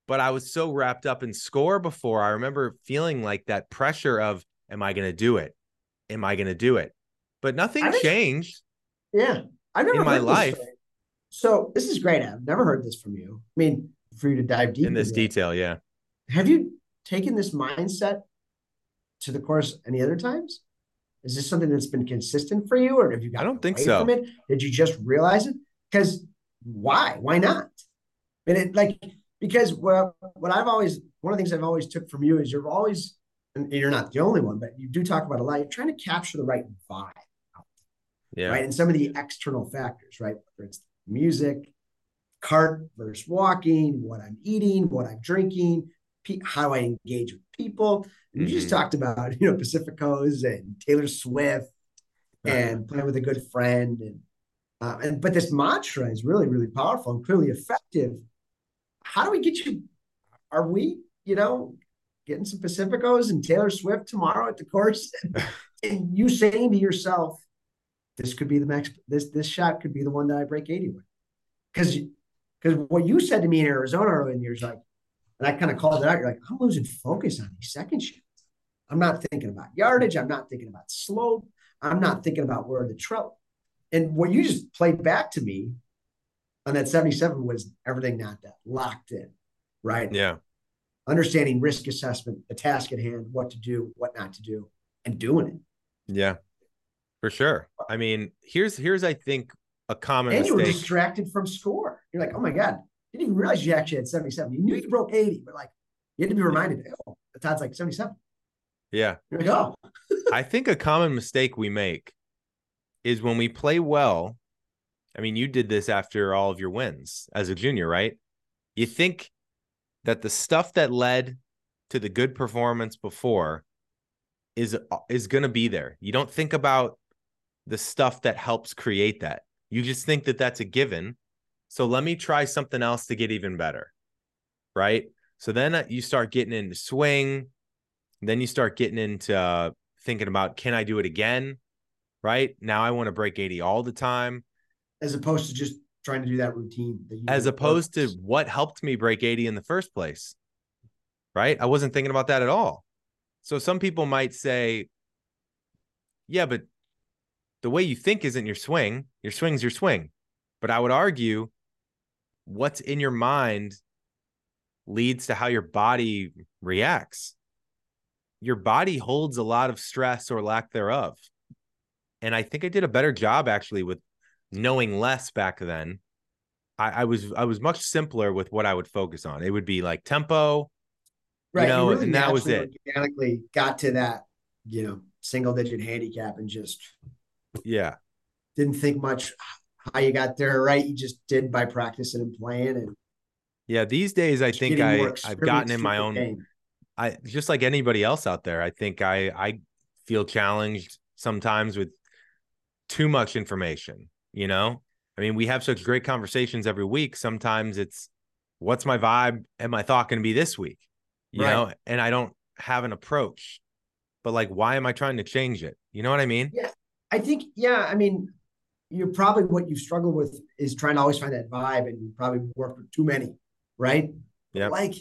but i was so wrapped up in score before i remember feeling like that pressure of am i going to do it? Am i going to do it? But nothing changed. Yeah. I never in my life so this is great. I've never heard this from you. I mean, for you to dive deep in this detail, yeah. Have you taken this mindset to the course any other times? Is this something that's been consistent for you, or have you got? I don't think so. From it? Did you just realize it? Because why? Why not? And it like because what what I've always one of the things I've always took from you is you're always and you're not the only one, but you do talk about a lot. You're trying to capture the right vibe, yeah, right, and some of the external factors, right? Whether it's music, cart versus walking, what I'm eating, what I'm drinking, how I engage with people. And mm-hmm. you just mm-hmm. talked about, you know, Pacificos and Taylor Swift and playing with a good friend. And, uh, and, but this mantra is really, really powerful and clearly effective. How do we get you? Are we, you know, getting some Pacificos and Taylor Swift tomorrow at the course? and you saying to yourself, this could be the next this this shot could be the one that I break 80 with. Because because what you said to me in Arizona earlier in the years, like, and I kind of called it out, you're like, I'm losing focus on these second shots. I'm not thinking about yardage. I'm not thinking about slope. I'm not thinking about where the trail. and what you just played back to me on that 77 was everything not that locked in, right? Yeah. Understanding risk assessment, the task at hand, what to do, what not to do, and doing it. Yeah. For sure. I mean, here's here's I think a common and you were mistake. distracted from score. You're like, oh my God, you didn't even realize you actually had 77. You knew you broke 80, but like you had to be reminded, oh, Todd's like 77. yeah. You're like, oh, I think a common mistake we make is when we play well. I mean, you did this after all of your wins as a junior, right? You think that the stuff that led to the good performance before is is going to be there. You don't think about the stuff that helps create that. You just think that that's a given. So let me try something else to get even better. Right? So then uh, you start getting into swing, then you start getting into uh, thinking about can I do it again? Right? Now I want to break 80 all the time as opposed to just trying to do that routine. That you as opposed to what helped me break 80 in the first place. Right? I wasn't thinking about that at all. So some people might say, yeah, but the way you think isn't your swing. Your swing's your swing. But I would argue what's in your mind leads to how your body reacts. Your body holds a lot of stress or lack thereof. And I think I did a better job actually with knowing less back then. I, I was I was much simpler with what I would focus on. It would be like tempo, right. know, really and that was naturally Organically got to that, you know, single digit handicap and just yeah, didn't think much how you got there. Right, you just did by practicing and playing and yeah. These days, I think I I've gotten in my own. game. I just like anybody else out there. I think I I feel challenged sometimes with too much information. You know, I mean, we have such great conversations every week. Sometimes it's what's my vibe and my thought going to be this week. You Right. know, and I don't have an approach. But like, why am I trying to change it? You know what I mean? I think, yeah, I mean, you're probably what you struggle with is trying to always find that vibe, and you probably work with too many, right? Yep. Like,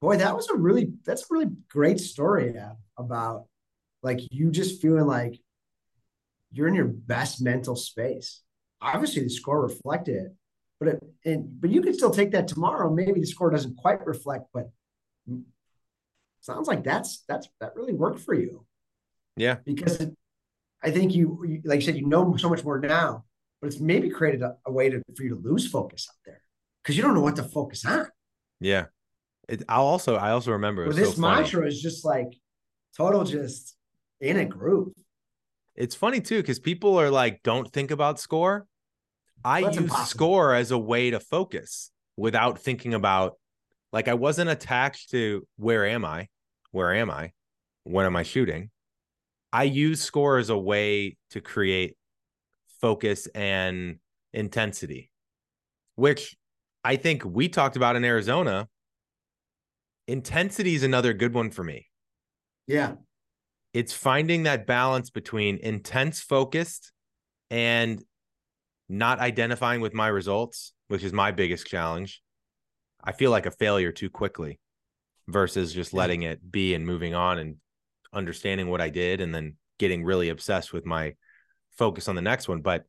boy, that was a really that's a really great story yeah, about like you just feeling like you're in your best mental space. Obviously, the score reflected it, but it, and but you can still take that tomorrow. Maybe the score doesn't quite reflect, but sounds like that's that's that really worked for you Yeah. because it, I think you, you, like you said, you know so much more now, but it's maybe created a, a way to, for you to lose focus out there because you don't know what to focus on. Yeah. It, I'll also I also remember Well, this so mantra is just like total, just in a groove. It's funny too because people are like, don't think about score. I That's use impossible. score as a way to focus without thinking about, like, I wasn't attached to where am I? Where am I? When am I shooting? I use score as a way to create focus and intensity, which I think we talked about in Arizona. Intensity is another good one for me. Yeah, it's finding that balance between intense focused and not identifying with my results which is my biggest challenge. I feel like a failure too quickly versus just letting it be and moving on and understanding what i did and then getting really obsessed with my focus on the next one but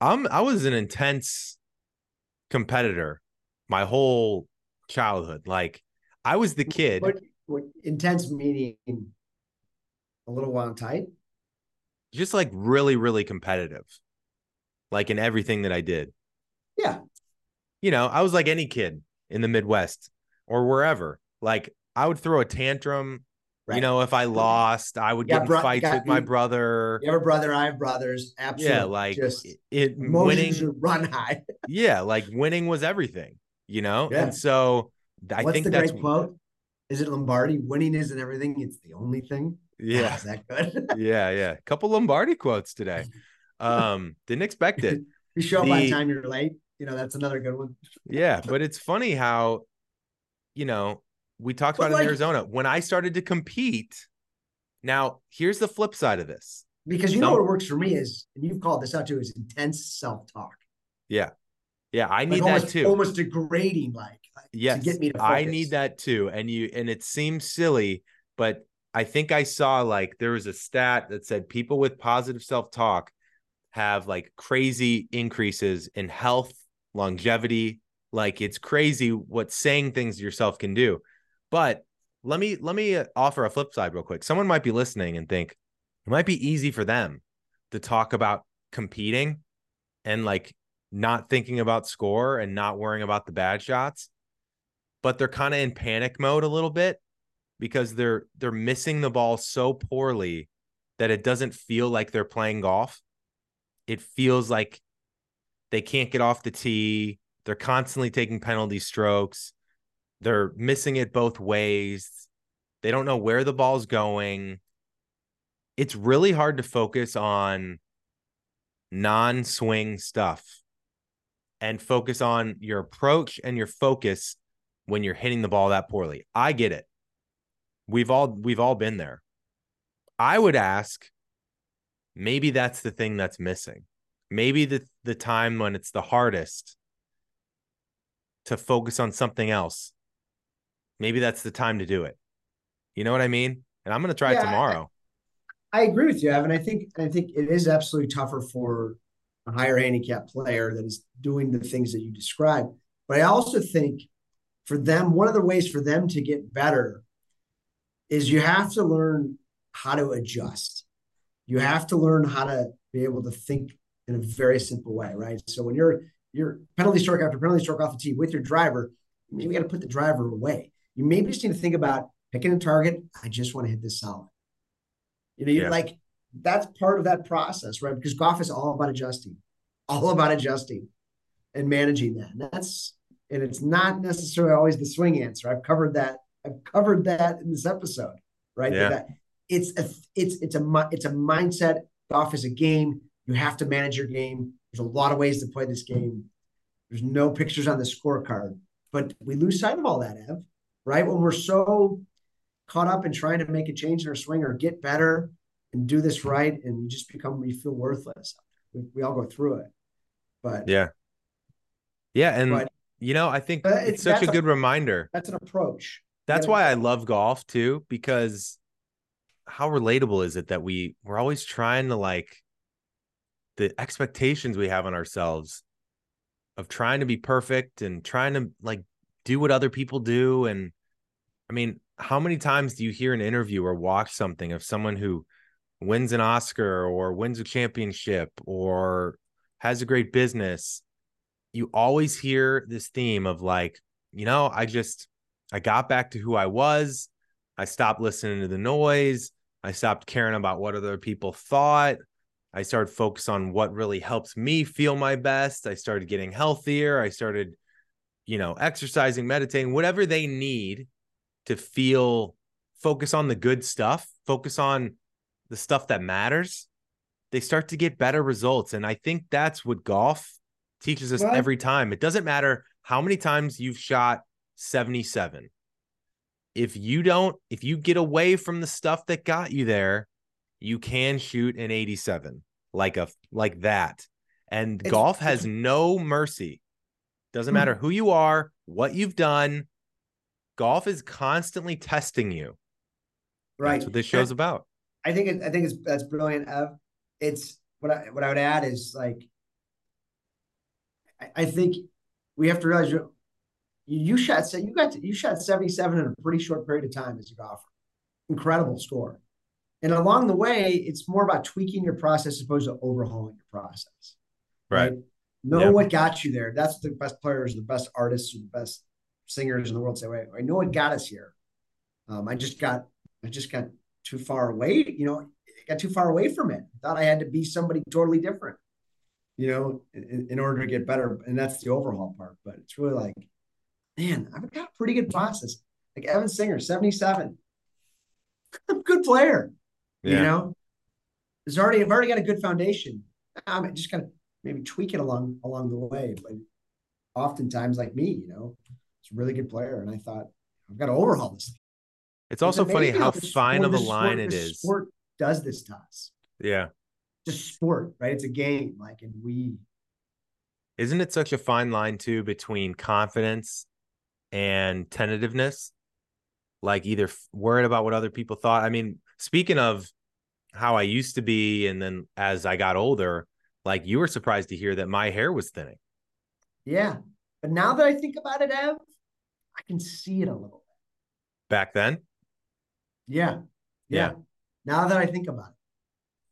i'm i was an intense competitor my whole childhood like i was the kid what, what intense meaning a little on tight. just like really, really competitive, like in everything that I did. Yeah, You know, I was like any kid in the Midwest or wherever. Like I would throw a tantrum. Right. You know, if I lost, I would Yeah, get in bro- fights got with my brother. you have a brother, I have brothers. Absolutely. Yeah, like just it, winning. run high. Yeah, like winning was everything. You know, Yeah. and so I What's think the that's great quote? Is it Lombardi? Winning isn't everything; it's the only thing. yeah, is that good? yeah, yeah. A couple Lombardi quotes today. Um, didn't expect it. you show up on The- time, you're late. You know that's another good one. Yeah, but it's funny how, you know, we talked But about it in Arizona. When I started to compete, now here's the flip side of this. Because you know what works for me is, and you've called this out too, is intense self-talk. Yeah. Yeah, I Like need almost, that too. almost degrading, like, like yes. to get me to focus. I need that too. And you and it seems silly, but I think I saw like there was a stat that said people with positive self-talk have like crazy increases in health, longevity. Like it's crazy what saying things to yourself can do. But let me let me uh, offer a flip side real quick. Someone might be listening and think it might be easy for them to talk about competing and like not thinking about score and not worrying about the bad shots but they're kind of in panic mode a little bit because they're they're missing the ball so poorly that it doesn't feel like they're playing golf. It feels like they can't get off the tee. They're constantly taking penalty strokes. They're missing it both ways. They don't know where the ball's going. It's really hard to focus on non swing stuff and focus on your approach and your focus when you're hitting the ball that poorly. I get it. We've all we've all been there. I would ask maybe that's the thing that's missing. Maybe the the time when it's the hardest to focus on something else. Maybe that's the time to do it. You know what I mean? And I'm going to try yeah, it tomorrow. I, I, agree with you, Evan. I think I think it is absolutely tougher for a higher handicap player that is doing the things that you described. But I also think for them, one of the ways for them to get better is you have to learn how to adjust. You have to learn how to be able to think in a very simple way, right? So when you're you're penalty stroke after penalty stroke off the tee with your driver, maybe got to put the driver away. You maybe just need to think about picking a target. I just want to hit this solid. You know, you're yeah. like that's part of that process, right? Because golf is all about adjusting, all about adjusting and managing that. And that's and it's not necessarily always the swing answer. I've covered that. I've covered that in this episode, right? Yeah. That it's a it's it's a it's a mindset. Golf is a game. You have to manage your game. There's a lot of ways to play this game. There's no pictures on the scorecard, but we lose sight of all that, Ev. Right when we're so caught up in trying to make a change in our swing or get better and do this right, and you just become you feel worthless. We, we all go through it, but yeah, yeah, and but, you know, I think it's, it's such a good a, reminder. That's an approach. That's why I love golf too, because how relatable is it that we we're always trying to like the expectations we have on ourselves of trying to be perfect and trying to like do what other people do and I mean, how many times do you hear an interview or watch something of someone who wins an Oscar or wins a championship or has a great business you always hear this theme of like, you know, I just I got back to who I was. I stopped listening to the noise. I stopped caring about what other people thought. I started focus on what really helps me feel my best. I started getting healthier. I started, you know, exercising, meditating, whatever they need to feel focus on the good stuff, focus on the stuff that matters. They start to get better results. And I think that's what golf teaches us every time. It doesn't matter how many times you've shot 77. If you don't, if you get away from the stuff that got you there, you can shoot an 87 like a like that. And golf has no mercy. Doesn't hmm. matter who you are, what you've done. Golf is constantly testing you. Right. That's what this show's about. I think it, I think it's that's brilliant. Ev. It's what I what I would add is like I, I think we have to realize you you shot you got to, you shot 77 in a pretty short period of time as a golfer. Incredible score. And along the way, it's more about tweaking your process as opposed to overhauling your process. Right. right? Know yeah. what got you there. That's the best players, the best artists, the best singers in the world say, wait, I know what got us here. Um, I just got I just got too far away, you know, got too far away from it. I thought I had to be somebody totally different you know, in, in, order to get better. And that's the overhaul part. But it's really like, man, I've got a pretty good process. Like Evan Singer, 77. I'm a good player. Yeah. You know, it's already I've already got a good foundation. I'm just gonna maybe tweak it along along the way. But oftentimes, like me, you know, it's a really good player. And I thought, I've got to overhaul this. It's also it's funny how fine of a line it is. Sport does this to us. Yeah just sport, right? It's a game. Like, and we. Isn't it such a fine line too between confidence and tentativeness? Like either worried about what other people thought. I mean, speaking of how I used to be, and then as I got older, Like you were surprised to hear that my hair was thinning. Yeah. But now that I think about it, Ev, I can see it a little bit. Back then? Yeah. Yeah. yeah. Now that I think about it.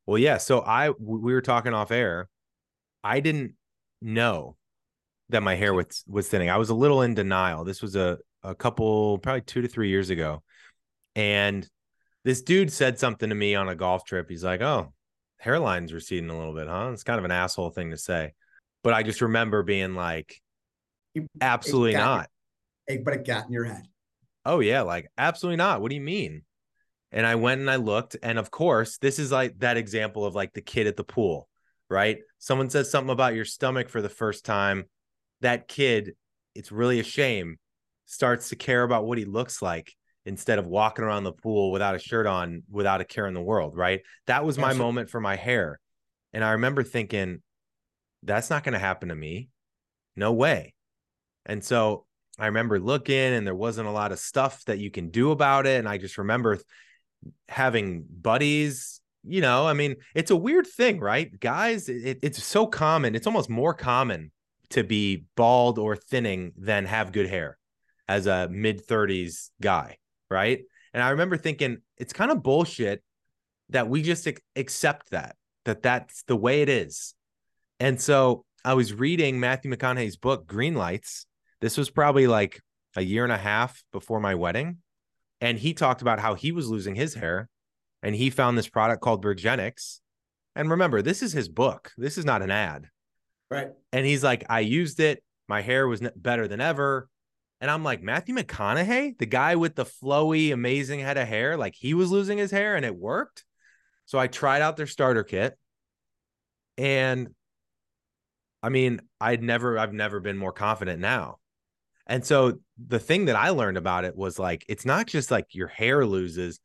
Well, yeah. So I we were talking off air. I didn't know that my hair was was thinning. I was a little in denial. This was a a couple probably 2 to 3 years ago. And this dude said something to me on a golf trip. He's like, "Oh, hairline's receding a little bit, huh?" It's kind of an asshole thing to say. But I just remember being like, absolutely not. But it got in your head. Oh yeah, like absolutely not. What do you mean? And I went and I looked, and of course, this is like that example of like the kid at the pool, right? Someone says something about your stomach for the first time. That kid, it's really a shame, starts to care about what he looks like instead of walking around the pool without a shirt on, without a care in the world, right? That was my Absolutely. moment for my hair. And I remember thinking, that's not going to happen to me. No way. And so I remember looking and there wasn't a lot of stuff that you can do about it. And I just remember having buddies, you know, I mean, it's a weird thing, right? Guys, it, it's so common. It's almost more common to be bald or thinning than have good hair as a mid 30s guy right? And I remember thinking it's kind of bullshit that we just accept that that that's the way it is. And so I was reading Matthew McConaughey's book Greenlights. This was probably like a year and a half before my wedding, and he talked about how he was losing his hair and he found this product called Regenix. And remember, this is his book. This is not an ad. Right. And he's like, I used it. My hair was better than ever. And I'm like, Matthew McConaughey, the guy with the flowy, amazing head of hair, like he was losing his hair and it worked. So I tried out their starter kit. And I mean, I'd never, I've never been more confident now. And so the thing that I learned about it was like, it's not just like your hair loses,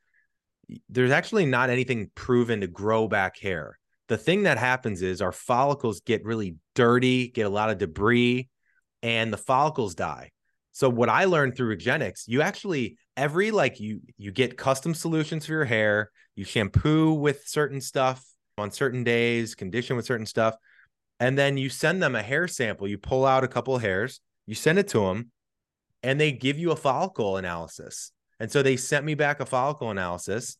there's actually not anything proven to grow back hair. The thing that happens is our follicles get really dirty, get a lot of debris, and the follicles die. So what I learned through Regenix, you actually every like you you get custom solutions for your hair, you shampoo with certain stuff on certain days, condition with certain stuff, and then you send them a hair sample. You pull out a couple of hairs, you send it to them, and they give you a follicle analysis. And so they sent me back a follicle analysis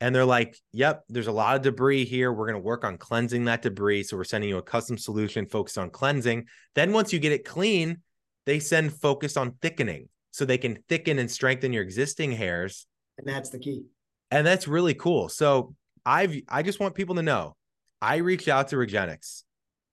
and they're like, "Yep, there's a lot of debris here. We're going to work on cleansing that debris. So we're sending you a custom solution focused on cleansing. Then once you get it clean, they send focus on thickening so they can thicken and strengthen your existing hairs. And that's the key. And that's really cool. So I've I just want people to know I reached out to Regenix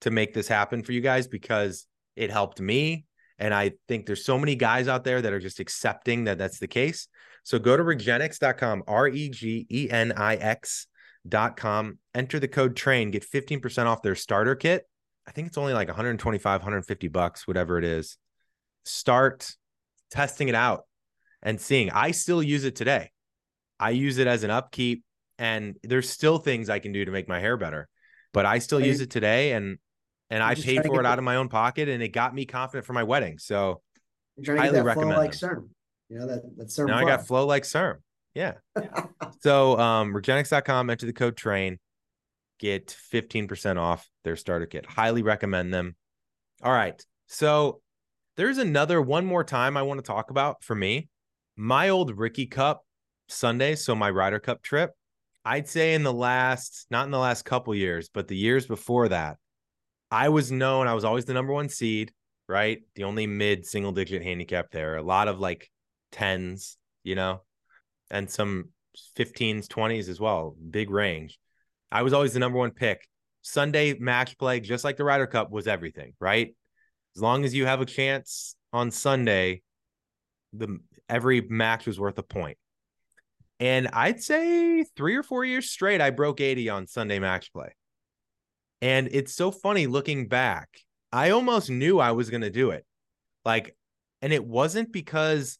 to make this happen for you guys because it helped me. And I think there's so many guys out there that are just accepting that that's the case. So go to regenix.com, R E G E N I X.com, enter the code train, get 15% off their starter kit. I think it's only like 125, 150 bucks, whatever it is start testing it out and seeing. I still use it today. I use it as an upkeep, and there's still things I can do to make my hair better. But I still use it today, and and I paid for it out of my own pocket, and it got me confident for my wedding. So highly recommend. like Cerm. You know that that's Cerm. Now flow. I got flow like Cerm. Yeah. so um regenix.com, enter the code train, get 15% off their starter kit. Highly recommend them. All right. So there's another one more time I want to talk about for me. My old Rookie Cup Sunday, so my Ryder Cup trip. I'd say in the last, not in the last couple years, but the years before that, I was known, I was always the number one seed, right? The only mid single digit handicap there. A lot of like 10s, you know, and some 15s, 20s as well. Big range. I was always the number one pick. Sunday match play, just like the Ryder Cup, was everything, right? as long as you have a chance on Sunday, the every match was worth a point. And I'd say three or four years straight, I broke 80 on Sunday match play. And it's so funny looking back. I almost knew I was going to do it. Like, and it wasn't because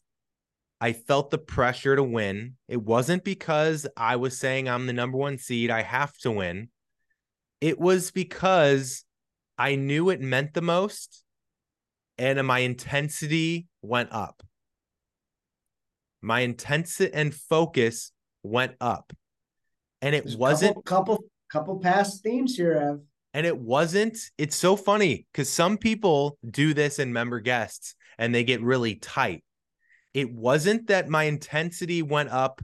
I felt the pressure to win. It wasn't because I was saying I'm the number one seed. I have to win. It was because I knew it meant the most and my intensity went up. My intensity and focus went up. And it There's wasn't couple, couple couple past themes here, Ev. And it wasn't, it's so funny because some people do this in member guests and they get really tight. It wasn't that my intensity went up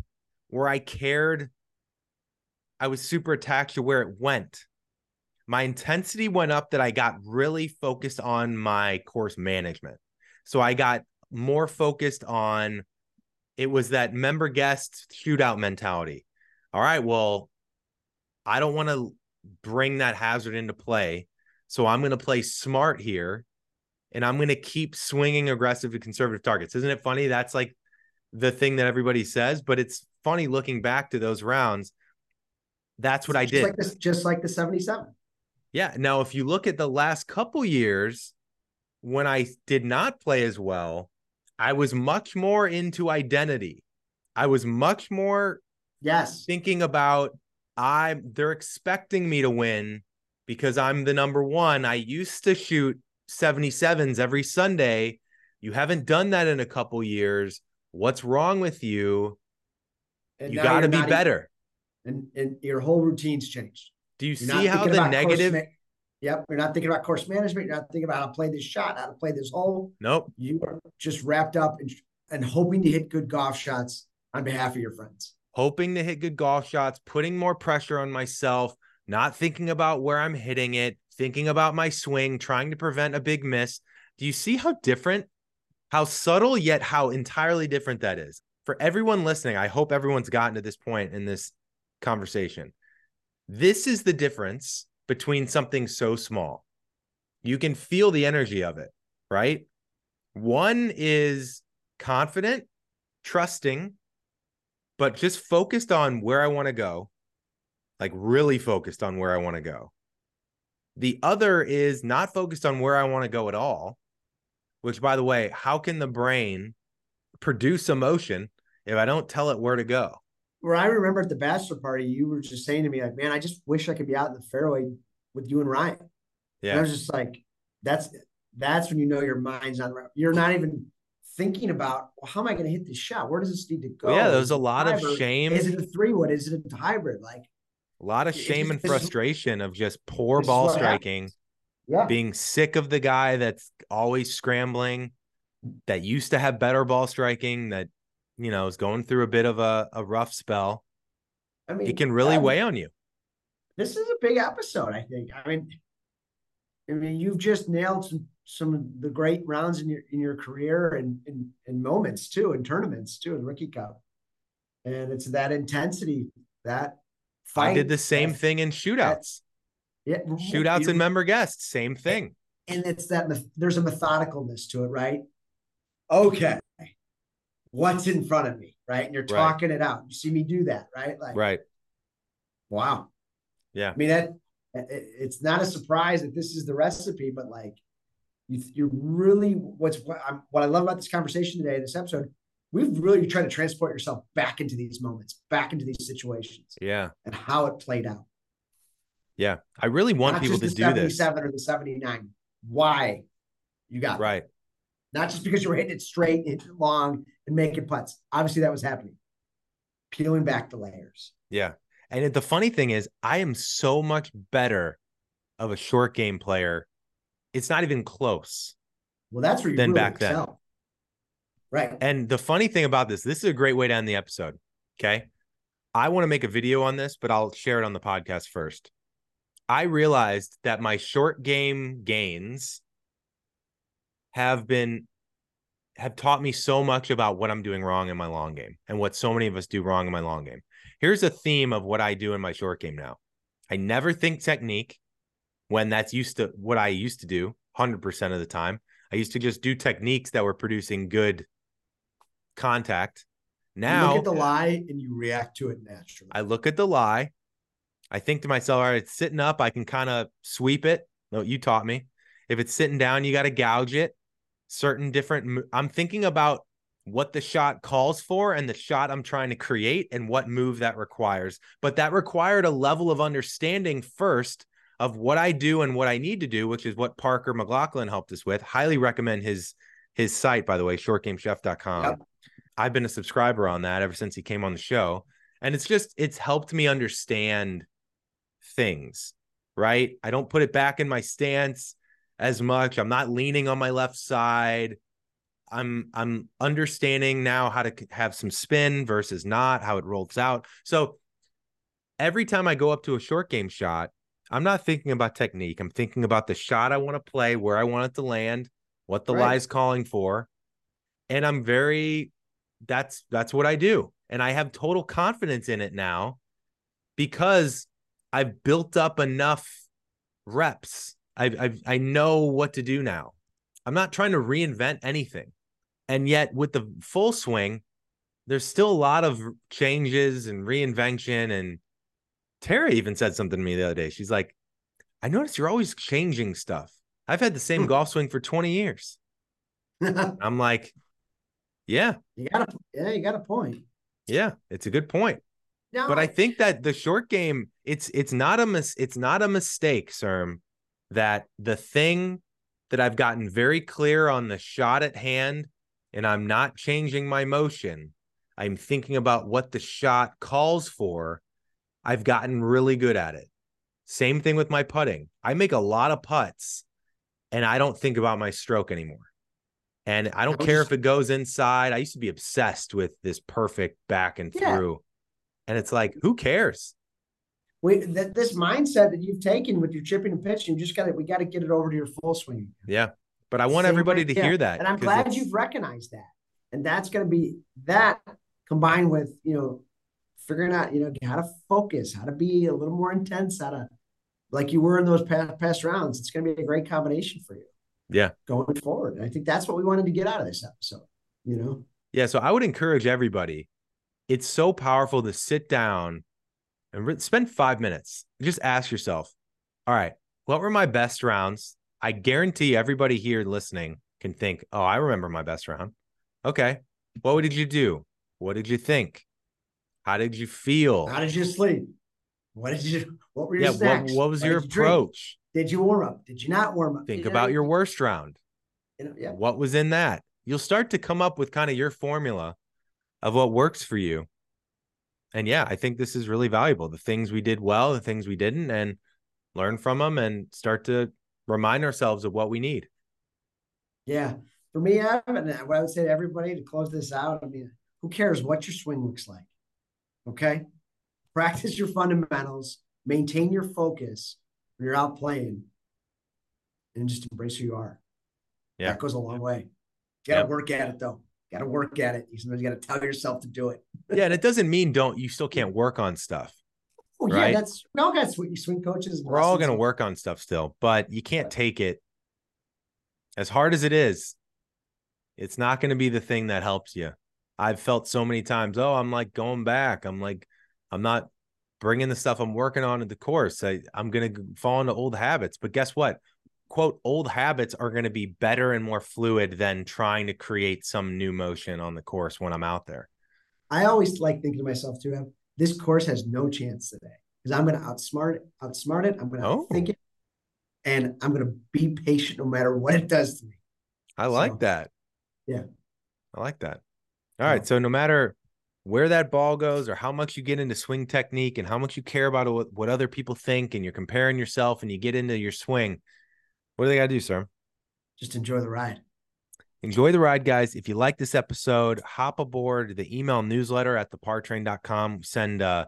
where I cared. I was super attached to where it went. My intensity went up that I got really focused on my course management. So I got more focused on it was that member guest shootout mentality. All right, well, I don't want to bring that hazard into play. So I'm going to play smart here and I'm going to keep swinging aggressive to conservative targets. Isn't it funny? That's like the thing that everybody says, but it's funny looking back to those rounds. That's what just I did. Like this, just like the 77. Yeah. Now, if you look at the last couple years when I did not play as well, I was much more into identity. I was much more yes thinking about I they're expecting me to win because I'm the number 1. I used to shoot 77s every Sunday. You haven't done that in a couple years. What's wrong with you? And you got to be not even- better. and, and your whole routine's changed. Do you You're see how the course negative? yep. You're not thinking about course management. You're not thinking about how to play this shot, how to play this hole. Nope. You are just wrapped up and, and hoping to hit good golf shots on behalf of your friends. Hoping to hit good golf shots, putting more pressure on myself, not thinking about where I'm hitting it, thinking about my swing, trying to prevent a big miss. Do you see how different, how subtle, yet how entirely different that is? For everyone listening, I hope everyone's gotten to this point in this conversation. This is the difference between something so small. You can feel the energy of it, right? One is confident, trusting, but just focused on where I want to go, like really focused on where I want to go. The other is not focused on where I want to go at all, which, by the way, how can the brain produce emotion if I don't tell it where to go? Where I remember at the bachelor party, you were just saying to me, like, man, I just wish I could be out in the fairway with you and Ryan. And I was just like, that's that's when you know your mind's not right. You're not even thinking about well, how am I going to hit this shot? Where does this need to go? yeah, there's a lot of shame, Is it a three wood? Is it a hybrid? Like, a lot of shame and frustration of just poor ball striking, yeah, being sick of the guy that's always scrambling, that used to have better ball striking, that you know is going through a bit of a, a rough spell. I mean, It can really um, weigh on you. This is a big episode. I think. I mean, I mean, you've just nailed some some of the great rounds in your in your career and and, and moments too, and tournaments too, in Rookie Cup. And it's that intensity that I did the same that- thing in shootouts. Yeah, Shootouts and member guests, same thing. and it's that there's a methodicalness to it, right? Okay, what's in front of me, right? And you're Right. talking it out. You see me do that, right? Like, Right. wow. Yeah. I mean that it- it's not a surprise that this is the recipe, but like you you really what's what, I'm, what I love about this conversation today, this episode, we've really tried to transport yourself back into these moments, back into these situations, Yeah. and how it played out. Yeah. I really want Not people to do this. 77 or the 79. Why you got it. Right. not just because you were hitting it straight, hitting it long, and making putts. Obviously, that was happening. Peeling back the layers. Yeah. And the funny thing is, I am so much better of a short game player. It's not even close. Well, that's where you really back then. Right. And the funny thing about this, this is a great way to end the episode. Okay. I want to make a video on this, but I'll share it on the podcast first. I realized that my short game gains have been have taught me so much about what I'm doing wrong in my long game and what so many of us do wrong in my long game. Here's a theme of what I do in my short game now. I never think technique when that's used to what I used to do 100% of the time. I used to just do techniques that were producing good contact. you Now look at the lie and you react to it naturally. I look at the lie. I think to myself, all right, it's sitting up. I can kind of sweep it. No, you taught me. If it's sitting down, you got to gouge it. Certain different. I'm thinking about what the shot calls for and the shot I'm trying to create and what move that requires. But that required a level of understanding first of what I do and what I need to do, which is what Parker McLachlin helped us with. Highly recommend his his site, by the way, shortgamechef.com. Yep. I've been a subscriber on that ever since he came on the show. And it's just it's helped me understand things, right? I don't put it back in my stance as much. I'm not leaning on my left side. I'm I'm understanding now how to have some spin versus not, how it rolls out. So every time I go up to a short game shot, I'm not thinking about technique. I'm thinking about the shot I want to play, where I want it to land, what the right. lie's calling for. And I'm very that's that's what I do. And I have total confidence in it now because I've built up enough reps. I I I know what to do now. I'm not trying to reinvent anything. And yet with the full swing, there's still a lot of changes and reinvention and Tara even said something to me the other day. She's like, I notice you're always changing stuff. I've had the same hmm. golf swing for 20 years. I'm like, yeah. You got a yeah, you got a point. Yeah, it's a good point. No, but I think that the short game, it's it's not a mis- it's not a mistake, Cerm, that the thing that I've gotten very clear on the shot at hand, and I'm not changing my motion. I'm thinking about what the shot calls for I've gotten really good at it. Same thing with my putting. I make a lot of putts and I don't think about my stroke anymore. And I don't care just... if it goes inside. I used to be obsessed with this perfect back and yeah. through. And it's like, who cares? Wait, that this mindset that you've taken with your chipping and pitching, you just got to we got to get it over to your full swing. Yeah. But I want Same everybody way, to yeah. hear that. And I'm glad it's... you've recognized that. And that's going to be that combined with, you know, figuring out, you know, how to focus, how to be a little more intense, how to, like you were in those past, past rounds. It's going to be a great combination for you. Yeah. Going forward. And I think that's what we wanted to get out of this episode, you know? Yeah. So I would encourage everybody. It's so powerful to sit down and re- spend five minutes. Just ask yourself, all right, what were my best rounds? I guarantee everybody here listening can think, oh, I remember my best round. Okay. What did you do? What did you think? How did you feel? How did you sleep? What did you? What were your yeah, snacks? What, what was what your did approach? You did you warm up? Did you not warm up? Think did about you your worst round. You know, yeah. What was in that? You'll start to come up with kind of your formula of what works for you. And yeah, I think this is really valuable. The things we did well, the things we didn't, and learn from them and start to remind ourselves of what we need. Yeah. For me, Evan, what I would say to everybody to close this out, I mean, who cares what your swing looks like? Okay. Practice your fundamentals, maintain your focus when you're out playing, and just embrace who you are. Yeah. That goes a long way. You gotta work at it though. You gotta work at it. You sometimes gotta tell yourself to do it. yeah, and it doesn't mean don't you still can't work on stuff. Oh, right? yeah, that's we all got swing, swing coaches. We're all gonna work on stuff still, but you can't take it as hard as it is. It's not going to be the thing that helps you. I've felt so many times, oh, I'm like going back. I'm like, I'm not bringing the stuff I'm working on in the course. I, I'm going to fall into old habits. But guess what? Quote, old habits are going to be better and more fluid than trying to create some new motion on the course when I'm out there. I always like thinking to myself too, this course has no chance today because I'm going to outsmart it, outsmart it. I'm going to oh. think it, and I'm going to be patient no matter what it does to me. I like so, that. Yeah. I like that. All right. So no matter where that ball goes or how much you get into swing technique and how much you care about what, what other people think and you're comparing yourself and you get into your swing, what do they got to do, sir? Just enjoy the ride. Enjoy the ride, guys. If you like this episode, hop aboard the email newsletter at thepartrain.com. Send a,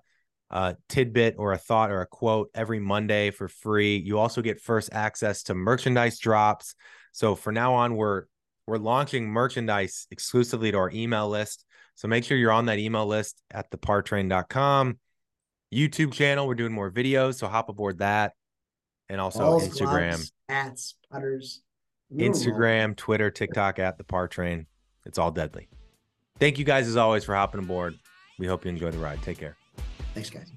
a tidbit or a thought or a quote every Monday for free. You also get first access to merchandise drops. So for now on, we're we're launching merchandise exclusively to our email list. So make sure you're on that email list at thepartrain.com. YouTube channel, we're doing more videos. So hop aboard that. And also Balls, Instagram. Gloves, hats, putters. Instagram, Twitter, TikTok at the Par Train. It's all deadly. Thank you guys as always for hopping aboard. We hope you enjoy the ride. Take care. Thanks, guys.